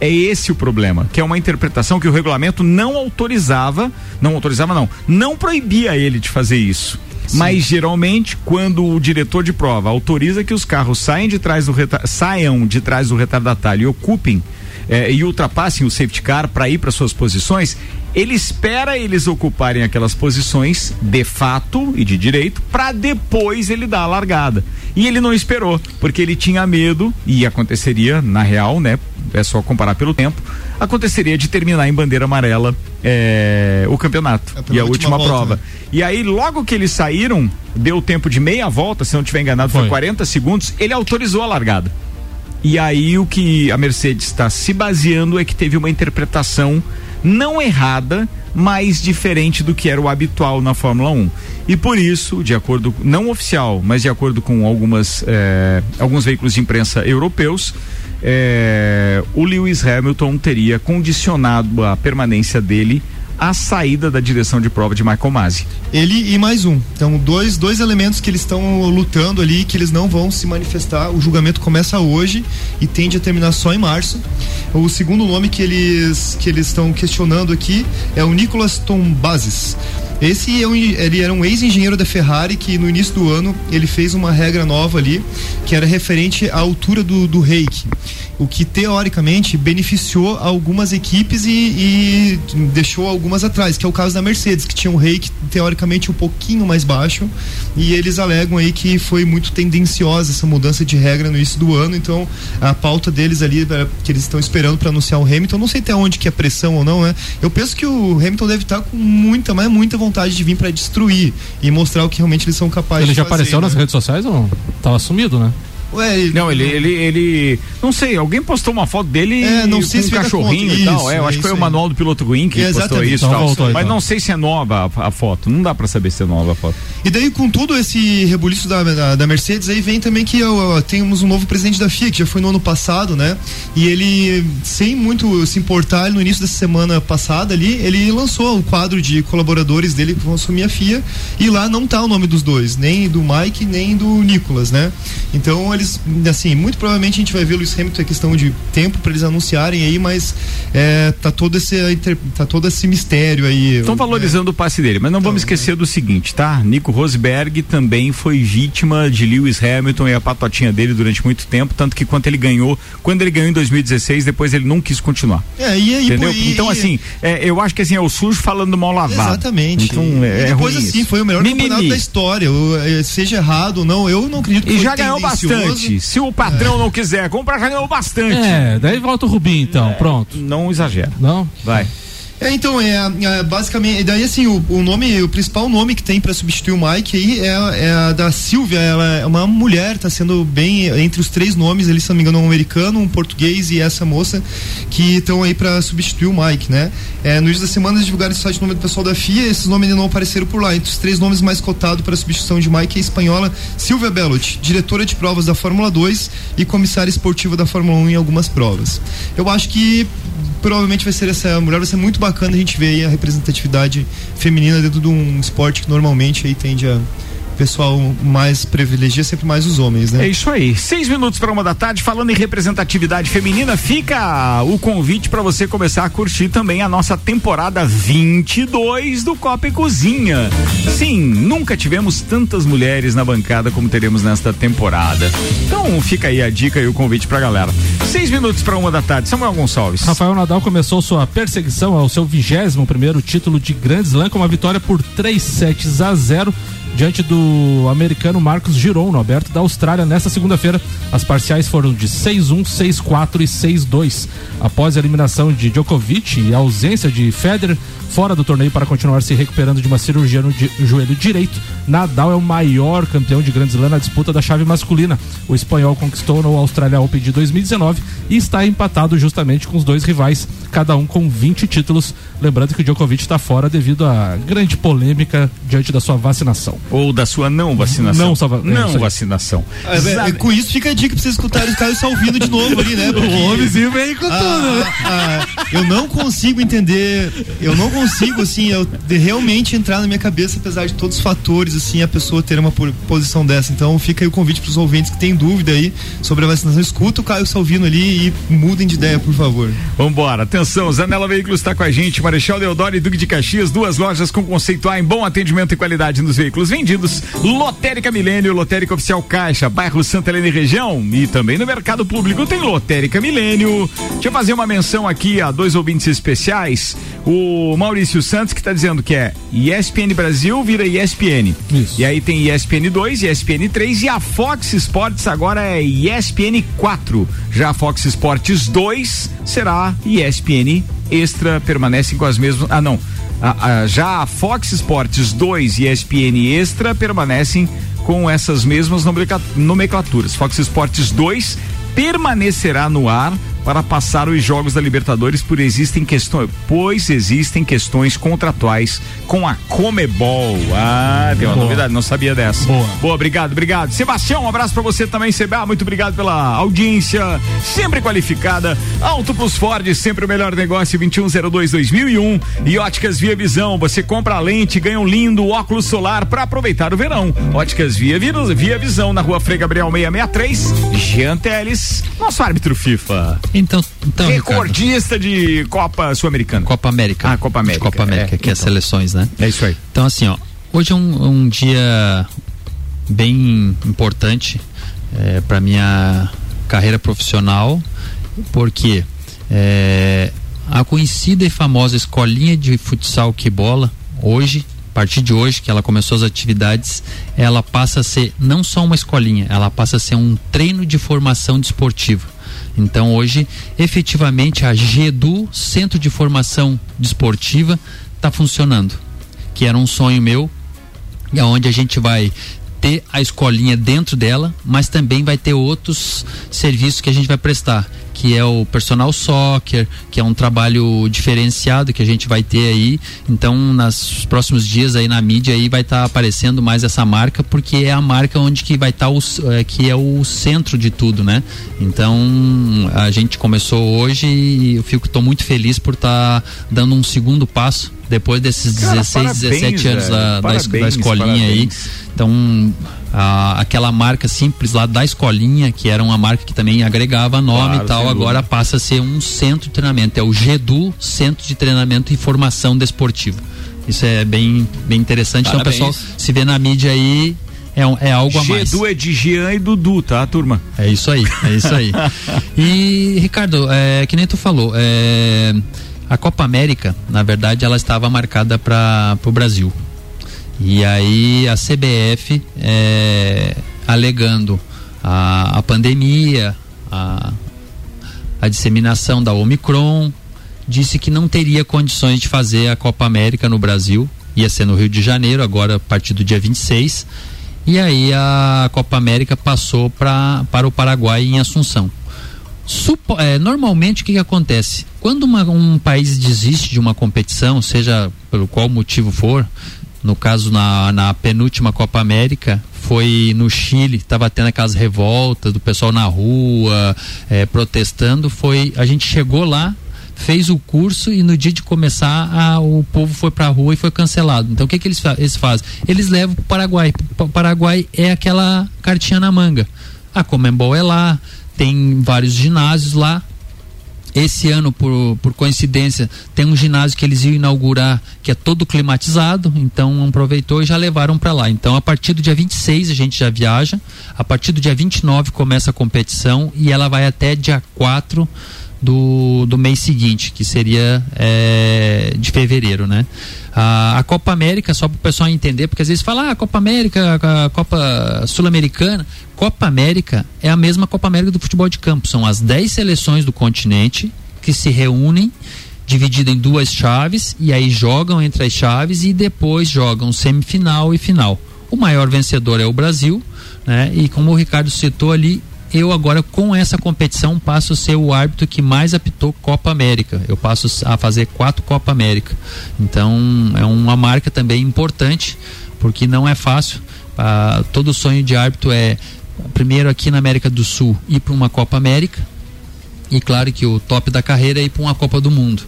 É esse o problema, que é uma interpretação que o regulamento não autorizava, não autorizava não, não proibia ele de fazer isso. Mas geralmente, quando o diretor de prova autoriza que os carros saiam de trás do, reta- saiam de trás do retardatário e ocupem eh, e ultrapassem o safety car para ir para suas posições, ele espera eles ocuparem aquelas posições de fato e de direito para depois ele dar a largada. E ele não esperou, porque ele tinha medo e aconteceria na real, né? É só comparar pelo tempo. Aconteceria de terminar em bandeira amarela eh, o campeonato É, e a última última, volta, prova. né? E aí, logo que eles saíram, deu tempo de meia volta, se não tiver enganado, foi, 40 segundos, ele autorizou a largada. E aí o que a Mercedes está se baseando é que teve uma interpretação não errada, mas diferente do que era o habitual na Fórmula 1. E por isso, de acordo, não oficial, mas de acordo com algumas, eh, alguns veículos de imprensa europeus, eh, o Lewis Hamilton teria condicionado a permanência dele à saída da direção de prova de Michael Masi. Ele e mais um. Então, dois, dois elementos que eles estão lutando ali, que eles não vão se manifestar. O julgamento começa hoje e tende a terminar só em março. O segundo nome que eles que eles estão questionando aqui é o Nicolas Tombazes. Esse é ele era um ex-engenheiro da Ferrari que no início do ano ele fez uma regra nova ali que era referente à altura do, do. O que teoricamente beneficiou algumas equipes e, e deixou algumas atrás, que é o caso da Mercedes, que tinha um rake teoricamente um pouquinho mais baixo, e eles alegam aí que foi muito tendenciosa essa mudança de regra no início do ano, então a pauta deles ali, é, que eles estão esperando para anunciar o Hamilton, não sei até onde que é pressão ou não, né? Eu penso que o Hamilton deve estar com muita, mas muita vontade de vir para destruir e mostrar o que realmente eles são capazes Ele já fazer, apareceu né? nas redes sociais ou não? Tava sumido, né? Ué, ele- Não, ele, ele, ele. Não sei, alguém postou uma foto dele É, não sei com se um cachorrinho e tal. Isso, É, eu é acho que foi o manual do piloto Green que postou Exatamente. isso Então voltou, Mas então. não sei se é nova a, a foto. Não dá pra saber se é nova a foto. E daí, com todo esse rebuliço da, da, da Mercedes, aí vem também que ó, ó, temos um novo presidente da FIA, que já foi no ano passado, né? E ele, sem muito se importar, no início dessa semana passada ali, ele lançou o quadro de colaboradores dele que vão assumir a FIA. E lá não tá o nome dos dois, nem do Mike, nem do Nicolas, né? Então, eles, assim, muito provavelmente a gente vai ver o Lewis Hamilton, é questão de tempo para eles anunciarem aí, mas é, tá, todo esse, tá todo esse mistério aí. Estão valorizando o passe dele, mas não vamos esquecer do seguinte, tá? Nico Rosberg também foi vítima de Lewis Hamilton e a patotinha dele durante muito tempo, tanto que quando ele ganhou, quando ele ganhou em 2016, depois ele não quis continuar. É, e aí, Entendeu? e- então, assim, é, eu acho que assim, é o sujo falando mal lavado. Exatamente. Então, é, e é depois assim, isso. foi o melhor Mimimi. campeonato da história. Eh, seja errado ou não, eu não acredito que E já ganhou tendencioso. Bastante. Se o patrão não quiser comprar, já ganhou bastante. É, daí volta o Rubinho então, pronto. Não exagera. Não? Vai. É, então, é, é, basicamente, daí assim, o, o nome, o principal nome que tem pra substituir o Mike aí é, é a da Silvia, ela é uma mulher, tá sendo bem entre os três nomes, ele, se não me engano, um americano, um português e essa moça que estão aí pra substituir o Mike, né? É, no início da semana eles divulgaram esse site nome do pessoal da FIA, esses nomes ainda não apareceram por lá. Entre os três nomes mais cotados para substituição de Mike é a espanhola Silvia Bellot, diretora de provas da Fórmula 2 e comissária esportiva da Fórmula 1 em algumas provas. Eu acho que provavelmente vai ser essa mulher, vai ser muito bacana a gente ver a representatividade feminina dentro de um esporte que normalmente aí tende a pessoal mais privilegia sempre mais os homens, né? É isso aí. Seis minutos para uma da tarde, falando em representatividade feminina, fica o convite para você começar a curtir também a nossa temporada 22 do Copa e Cozinha. Sim, nunca tivemos tantas mulheres na bancada como teremos nesta temporada. Então fica aí a dica e o convite pra galera. Seis minutos para uma da tarde. Samuel Gonçalves. Rafael Nadal começou sua perseguição ao seu 21 primeiro título de Grand Slam com uma vitória por 3 sets a 0 diante do americano Marcos Giron, no aberto da Austrália, nesta segunda-feira. As parciais foram de 6-1, 6-4 e 6-2. Após a eliminação de Djokovic e a ausência de Federer fora do torneio para continuar se recuperando de uma cirurgia no joelho direito, Nadal é o maior campeão de Grand Slam na disputa da chave masculina. O espanhol conquistou no Australia Open de 2019 e está empatado justamente com os dois rivais, cada um com 20 títulos. Lembrando que o Djokovic está fora devido à grande polêmica diante da sua vacinação. Ou da sua não vacinação. Não, salva- é não aí. vacinação. É, é, é, com isso fica a dica pra vocês escutarem o Caio Salvino de novo ali, né? Porque- O homemzinho vem com Ah, tudo, ah, ah, eu não consigo entender, eu não consigo, assim, eu, de realmente entrar na minha cabeça, apesar de todos os fatores, assim, a pessoa ter uma po- posição dessa. Então fica aí o convite pros ouvintes que têm dúvida aí sobre a vacinação. Escuta o Caio Salvino ali e mudem de ideia, por favor. Vambora, atenção, Zanela Veículos está com a gente, Marechal Deodoro e Duque de Caxias, duas lojas com conceito A em bom atendimento e qualidade nos veículos vendidos, Lotérica Milênio, Lotérica Oficial Caixa, bairro Santa Helena e região e também no mercado público tem Lotérica Milênio. Deixa eu fazer uma menção aqui a dois ouvintes especiais, o Maurício Santos que está dizendo que é ESPN Brasil vira ESPN. E aí tem ESPN 2, ESPN 3 e a Fox Sports agora é ESPN 4. Já a Fox Sports 2 será ESPN Extra, permanecem com as mesmas. Ah, não. A- a- já a Fox Sports 2 e ESPN Extra permanecem com essas mesmas nomencla- nomenclaturas. Fox Sports 2 permanecerá no ar para passar os jogos da Libertadores por existem questões, pois existem questões contratuais com a Comebol. Ah, tem uma Boa. novidade, não sabia dessa. Boa. Boa, obrigado, obrigado. Sebastião, um abraço pra você também, Seba. Muito obrigado pela audiência, sempre qualificada. Auto Plus Ford, sempre o melhor negócio, 2102-2001. E Óticas Via Visão, você compra a lente, ganha um lindo óculos solar pra aproveitar o verão. Óticas Via, Via Visão, na rua Frei Gabriel 663, Jean Teles, nosso árbitro FIFA. Então, então Recordista de Copa Sul-Americana. Copa América. Ah, Copa América. Copa América, é, que é então. seleções, né? É isso aí. Então, assim, ó, hoje é um, um dia bem importante para minha carreira profissional porque é, a conhecida e famosa escolinha de futsal que bola, hoje, a partir de hoje que ela começou as atividades, ela passa a ser não só uma escolinha, ela passa a ser um treino de formação desportiva. Então hoje, efetivamente, a GEDU, Centro de Formação Desportiva, está funcionando. Que era um sonho meu, e onde a gente vai ter a escolinha dentro dela, mas também vai ter outros serviços que a gente vai prestar, que é o personal soccer, que é um trabalho diferenciado que a gente vai ter aí. Então, nos próximos dias aí na mídia aí vai estar tá aparecendo mais essa marca, porque é a marca onde que vai estar tá é, que é o centro de tudo, né? Então, a gente começou hoje e eu fico tô muito feliz por estar tá dando um segundo passo depois desses Cara, 16, parabéns, 17 anos da, parabéns, da, escolinha parabéns. aí. Então, a, aquela marca simples lá da escolinha, que era uma marca que também agregava nome claro, e tal, agora passa a ser um centro de treinamento. É o GEDU, Centro de Treinamento e Formação Desportiva. Isso é bem, bem interessante. Parabéns. Então, pessoal, se vê na mídia aí, é, é algo a mais. Gedu é de Jean e Dudu, tá, turma? É isso aí, é isso aí. e, Ricardo, é, que nem tu falou, é, a Copa América, na verdade, ela estava marcada para o Brasil. E aí a CBF, é, alegando a, a pandemia, a, a disseminação da Omicron, disse que não teria condições de fazer a Copa América no Brasil. Ia ser no Rio de Janeiro, agora a partir do dia 26. E aí a Copa América passou pra, para o Paraguai em Assunção. Supo, é, normalmente o que, que acontece? Quando uma, um país desiste de uma competição, seja pelo qual motivo for, no caso na, na penúltima Copa América, foi no Chile, estava tendo aquelas revoltas do pessoal na rua, é, protestando, foi, a gente chegou lá, fez o curso e no dia de começar a, o povo foi para a rua e foi cancelado. Então o que, que eles, eles fazem? Eles levam para o Paraguai. O Paraguai é aquela cartinha na manga. A Comembol é lá, tem vários ginásios lá. Esse ano, por, por coincidência, tem um ginásio que eles iam inaugurar que é todo climatizado, então aproveitou e já levaram para lá. Então, a partir do dia 26 a gente já viaja, a partir do dia 29 começa a competição e ela vai até dia 4 do, do mês seguinte, que seria é, de fevereiro, né? A, a Copa América, só para o pessoal entender, porque às vezes fala, ah, a Copa América, a Copa Sul-Americana. Copa América é a mesma Copa América do futebol de campo. São as 10 seleções do continente que se reúnem, divididas em duas chaves, e aí jogam entre as chaves e depois jogam semifinal e final. O maior vencedor é o Brasil, né? E como o Ricardo citou ali, eu agora com essa competição passo a ser o árbitro que mais apitou Copa América. Eu passo a fazer quatro Copa América. Então é uma marca também importante, porque não é fácil. Ah, todo sonho de árbitro é primeiro aqui na América do Sul ir para uma Copa América. E claro que o top da carreira é ir para uma Copa do Mundo.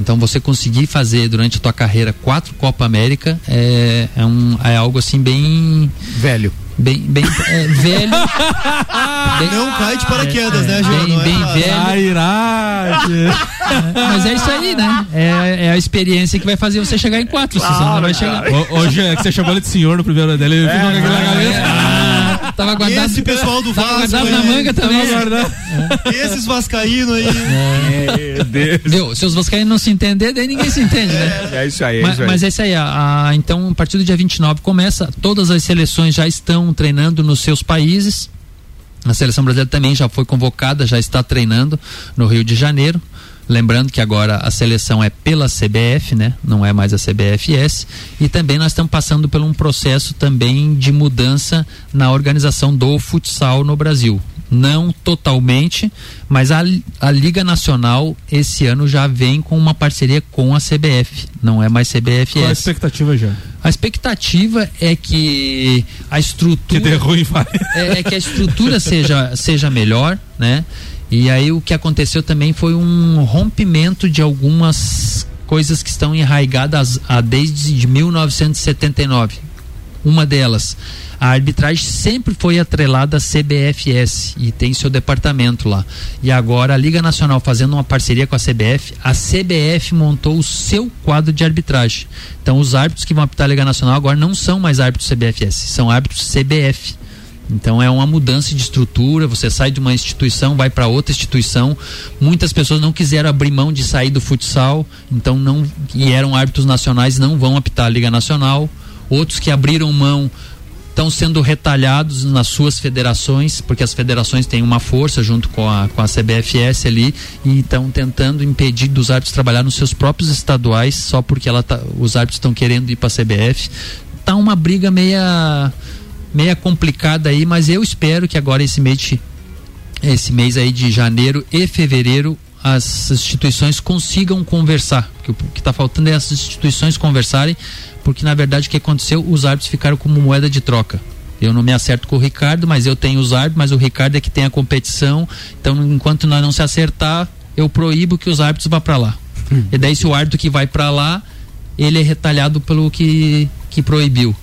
Então você conseguir fazer durante a tua carreira quatro Copa América é, é, um, é algo assim bem velho bem, bem é, velho. bem, não cai de paraquedas, é, né, João? Bem, bem velho. Mas é isso aí, né? É, é, a experiência que vai fazer você chegar em quatro, claro, senão não vai chegar. Hoje é que você chamou ele de senhor no primeiro dele, ele ficou com aquela cabeça. Ah, tava guardado. Esse pessoal do Vasco. guardado na manga também. Esses vascaínos aí. É. Deus. Viu? Se os vascaínos não se entender, daí ninguém se entende, né? É isso aí. É mas, isso aí. mas é isso aí. A, a, então, a partir do dia 29 começa, todas as seleções já estão treinando nos seus países. A seleção brasileira também já foi convocada, já está treinando no Rio de Janeiro. Lembrando que agora a seleção é pela CBF, né? Não é mais a CBFS. E também nós estamos passando por um processo também de mudança na organização do futsal no Brasil não totalmente, mas a, a Liga Nacional esse ano já vem com uma parceria com a CBF, não é mais CBFS. Qual a expectativa já? A expectativa é que a estrutura que ruim, é, é que a estrutura seja seja melhor, né? E aí o que aconteceu também foi um rompimento de algumas coisas que estão enraigadas a, desde 1979. Uma delas a arbitragem sempre foi atrelada à CBFS e tem seu departamento lá. E agora a Liga Nacional fazendo uma parceria com a CBF, a CBF montou o seu quadro de arbitragem. Então os árbitros que vão apitar a Liga Nacional agora não são mais árbitros CBFS, são árbitros CBF. Então é uma mudança de estrutura, você sai de uma instituição, vai para outra instituição. Muitas pessoas não quiseram abrir mão de sair do futsal, então não e eram árbitros nacionais, não vão apitar a Liga Nacional. Outros que abriram mão estão sendo retalhados nas suas federações, porque as federações têm uma força junto com a, com a CBFS ali e estão tentando impedir dos árbitros trabalhar nos seus próprios estaduais só porque ela tá, os árbitros estão querendo ir para a CBF. Tá uma briga meia meia complicada aí, mas eu espero que agora esse mês de, esse mês aí de janeiro e fevereiro as instituições consigam conversar. O que está faltando é as instituições conversarem, porque na verdade o que aconteceu, os árbitros ficaram como moeda de troca. Eu não me acerto com o Ricardo, mas eu tenho os árbitros, mas o Ricardo é que tem a competição. Então, enquanto nós não se acertar, eu proíbo que os árbitros vá para lá. Hum. E daí se o árbitro que vai para lá, ele é retalhado pelo que que proibiu.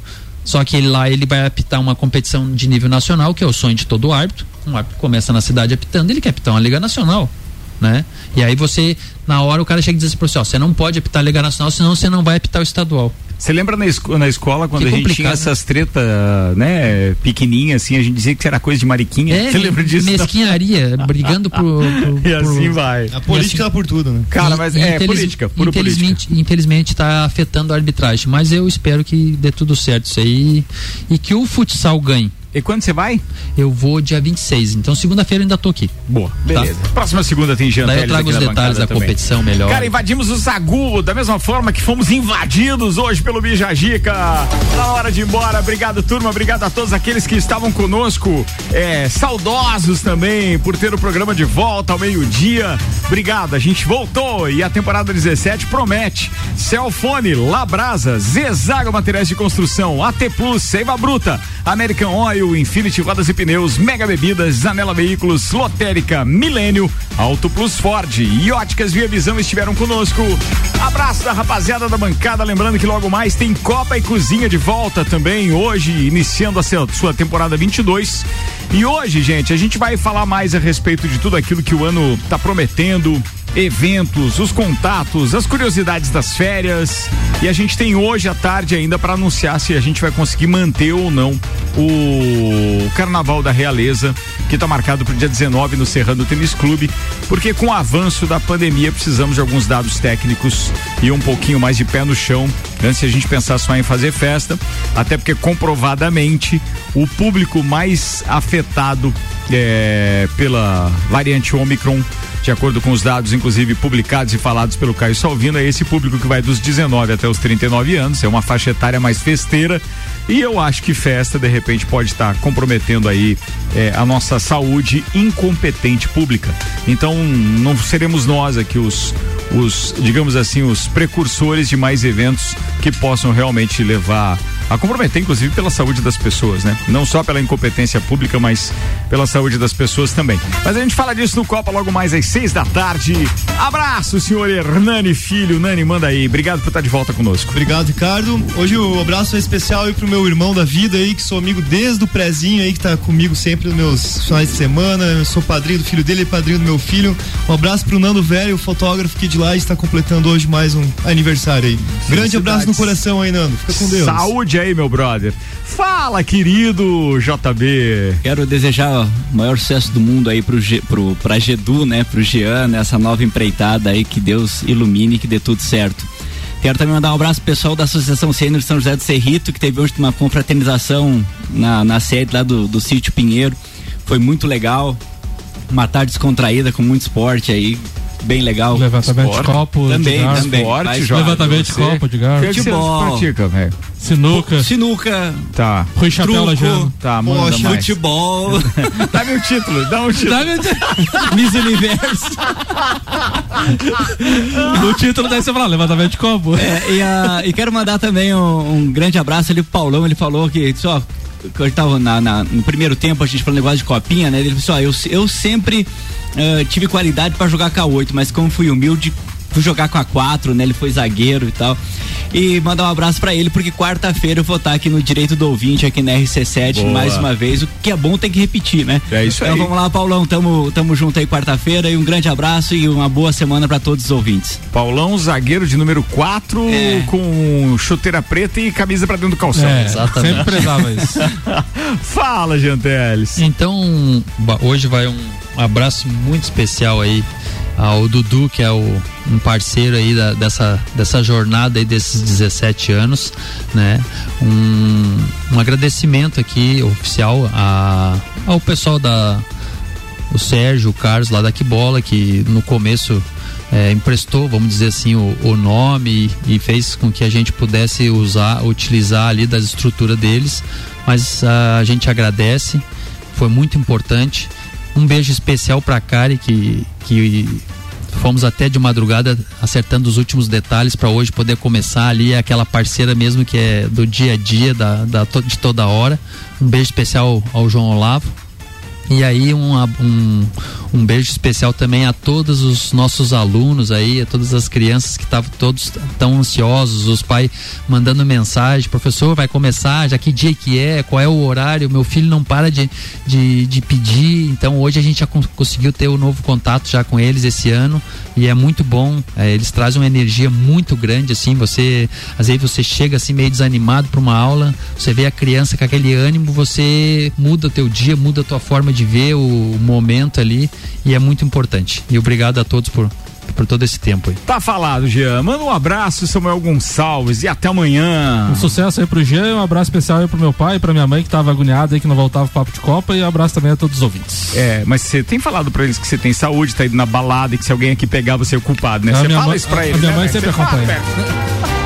Só que lá ele vai apitar uma competição de nível nacional, que é o sonho de todo árbitro. Um árbitro começa na cidade apitando, ele quer apitar uma liga nacional, né? E aí você, na hora o cara chega e diz assim ó, você não pode apitar a liga nacional, senão você não vai apitar o estadual. Você lembra na, esco na escola quando que a gente tinha essas tretas, né, pequenininhas assim, a gente dizia que era coisa de mariquinha? É, Você lembra disso? Mesquinharia, brigando por, E assim vai. A política assim, por tudo, né? Cara, mas é infeliz- política, pura infelizmente, infelizmente está afetando a arbitragem, mas eu espero que dê tudo certo isso aí e que o futsal ganhe. E quando você vai? Eu vou dia 26, então segunda-feira ainda tô aqui. Boa, beleza. Próxima segunda tem Jean Daí eu trago os detalhes da também. competição melhor. Cara, invadimos o Sagu da mesma forma que fomos invadidos hoje pelo Bijagica. Na hora de ir embora, obrigado turma, obrigado a todos aqueles que estavam conosco, é, saudosos também por ter o programa de volta ao meio-dia. Obrigado, a gente voltou e a temporada 17 promete. Celfone, Labrasa, Zezago Materiais de Construção, AT Plus, Seiva Bruta, American Oil, Infinity Rodas e Pneus, Mega Bebidas, Zanela Veículos, Lotérica, Milênio, Auto Plus Ford e Óticas Via Visão estiveram conosco. Abraço da rapaziada da bancada, lembrando que logo mais tem Copa e Cozinha de volta também, hoje iniciando a sua temporada 22. E hoje, gente, a gente vai falar mais a respeito de tudo aquilo que o ano tá prometendo, eventos, os contatos, as curiosidades das férias. E a gente tem hoje à tarde ainda para anunciar se a gente vai conseguir manter ou não o Carnaval da Realeza, que está marcado para o dia 19 no Serrano Tênis Clube, porque com o avanço da pandemia precisamos de alguns dados técnicos e um pouquinho mais de pé no chão antes de a gente pensar só em fazer festa, até porque comprovadamente o público mais afetado é, pela variante Omicron de acordo com os dados, inclusive publicados e falados pelo Caio Salvino, é esse público que vai dos 19 até os 39 anos, é uma faixa etária mais festeira. E eu acho que festa, de repente, pode estar comprometendo aí eh, a nossa saúde incompetente pública. Então, não seremos nós aqui os, os, digamos assim, os precursores de mais eventos que possam realmente levar a comprometer, inclusive, pela saúde das pessoas, né? Não só pela incompetência pública, mas pela saúde das pessoas também. Mas a gente fala disso no Copa logo mais às seis da tarde. Abraço, senhor Hernani Filho. Nani, manda aí. Obrigado por estar de volta conosco. Obrigado, Ricardo. Hoje o abraço é especial aí pro meu irmão da vida aí, que sou amigo desde o prezinho aí, que tá comigo sempre nos meus finais de semana. Eu sou padrinho do filho dele e padrinho do meu filho. Um abraço pro Nando Velho, fotógrafo que de lá está completando hoje mais um aniversário aí. Grande abraço no coração aí, Nando. Fica com Deus. Saúde aí, meu brother. Fala, querido JB. Quero desejar o maior sucesso do mundo aí pro, pro pra Gedu, né? Pro Jean, nessa nova empreitada aí, que Deus ilumine, que dê tudo certo. Quero também mandar um abraço pro pessoal da Associação Sênior São José do Cerrito, que teve hoje uma confraternização na, na sede lá do, do Sítio Pinheiro. Foi muito legal. Uma tarde descontraída com muito esporte aí. Bem legal. Levantamento de copo, Também, de também. Esporte, Jorge. Levantamento de copo, de garfo. Futebol. pratica, velho? Sinuca. Sinuca. Tá. Rui Chapéu. Lajano. Tá, manda Poxa, mais. futebol. Dá-me o título, dá um título. Dá meu título. Miss Universo. O título daí você fala, levantamento de copo. É, e, a- e quero mandar também um, um grande abraço ali pro Paulão. Ele falou que só que eu tava na, na- no primeiro tempo, a gente falando negócio de copinha, né? Ele falou assim, ó, eu, eu sempre eh, tive qualidade pra jogar com a 8, mas como fui humilde, fui jogar com a 4, né? Ele foi zagueiro e tal. E mandar um abraço pra ele, porque quarta-feira eu vou estar aqui no Direito do Ouvinte, aqui na RC7, Boa. mais uma vez. O que é bom tem que repetir, né? É isso então aí. vamos lá, Paulão, tamo, tamo junto aí quarta-feira e um grande abraço e uma boa semana pra todos os ouvintes. Paulão, zagueiro de número 4, É. com chuteira preta e camisa pra dentro do calção. É, sempre prezava isso. Fala, Janteles. Então, hoje vai um abraço muito especial aí ao Dudu, que é o, um parceiro aí da- dessa, dessa jornada aí desses 17 anos, né? Um, um agradecimento aqui oficial a, ao pessoal da o Sérgio, o Carlos lá da Quibola, que no começo é, emprestou, vamos dizer assim, o, o nome e, e fez com que a gente pudesse usar, utilizar ali das estruturas deles. Mas ah, a gente agradece, foi muito importante. Um beijo especial para a Kari, que, que fomos até de madrugada acertando os últimos detalhes para hoje poder começar ali aquela parceira mesmo que é do dia a dia, da, da de toda hora. Um beijo especial ao João Olavo. E aí um, um, um beijo especial também a todos os nossos alunos aí, a todas as crianças que estavam todos tão ansiosos, os pais mandando mensagem, professor, vai começar, já que dia que é, qual é o horário, meu filho não para de, de, de pedir, então hoje a gente já con- conseguiu ter o novo contato já com eles esse ano e é muito bom, é, eles trazem uma energia muito grande assim, você, às vezes você chega assim meio desanimado para uma aula, você vê a criança com aquele ânimo, você muda o teu dia, muda a tua forma de ver o momento ali e é muito importante. E obrigado a todos por, por todo esse tempo aí. Tá falado, Jean. Manda um abraço, Samuel Gonçalves, e até amanhã. Um sucesso aí pro Jean, um abraço especial aí pro meu pai e pra minha mãe que tava agoniada aí que não voltava pro papo de Copa e um abraço também a todos os ouvintes. É, mas você tem falado pra eles que você tem saúde, tá indo na balada e que se alguém aqui pegar você é o culpado, né? A Você fala mãe- isso pra a eles. minha né, mãe sempre acompanha.